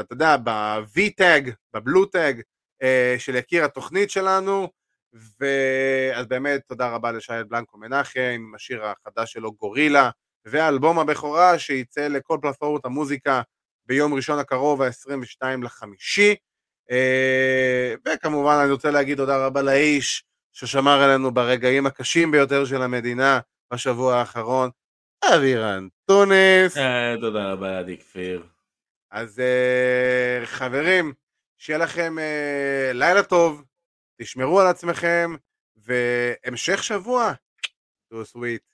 אתה יודע, ב-V-Tag, בבלו-Tag אה, של יקיר התוכנית שלנו, ואז באמת תודה רבה לשי בלנקו מנחם עם השיר החדש שלו גורילה, ואלבום הבכורה שייצא לכל פלטפורמות המוזיקה ביום ראשון הקרוב, ה-22 לחמישי. אה, וכמובן אני רוצה להגיד תודה רבה לאיש ששמר עלינו ברגעים הקשים ביותר של המדינה בשבוע האחרון, אבירן טונס. אה, תודה רבה, עדי כפיר. אז אה, חברים, שיהיה לכם לילה טוב, תשמרו על עצמכם, והמשך שבוע. תהיו סוויט.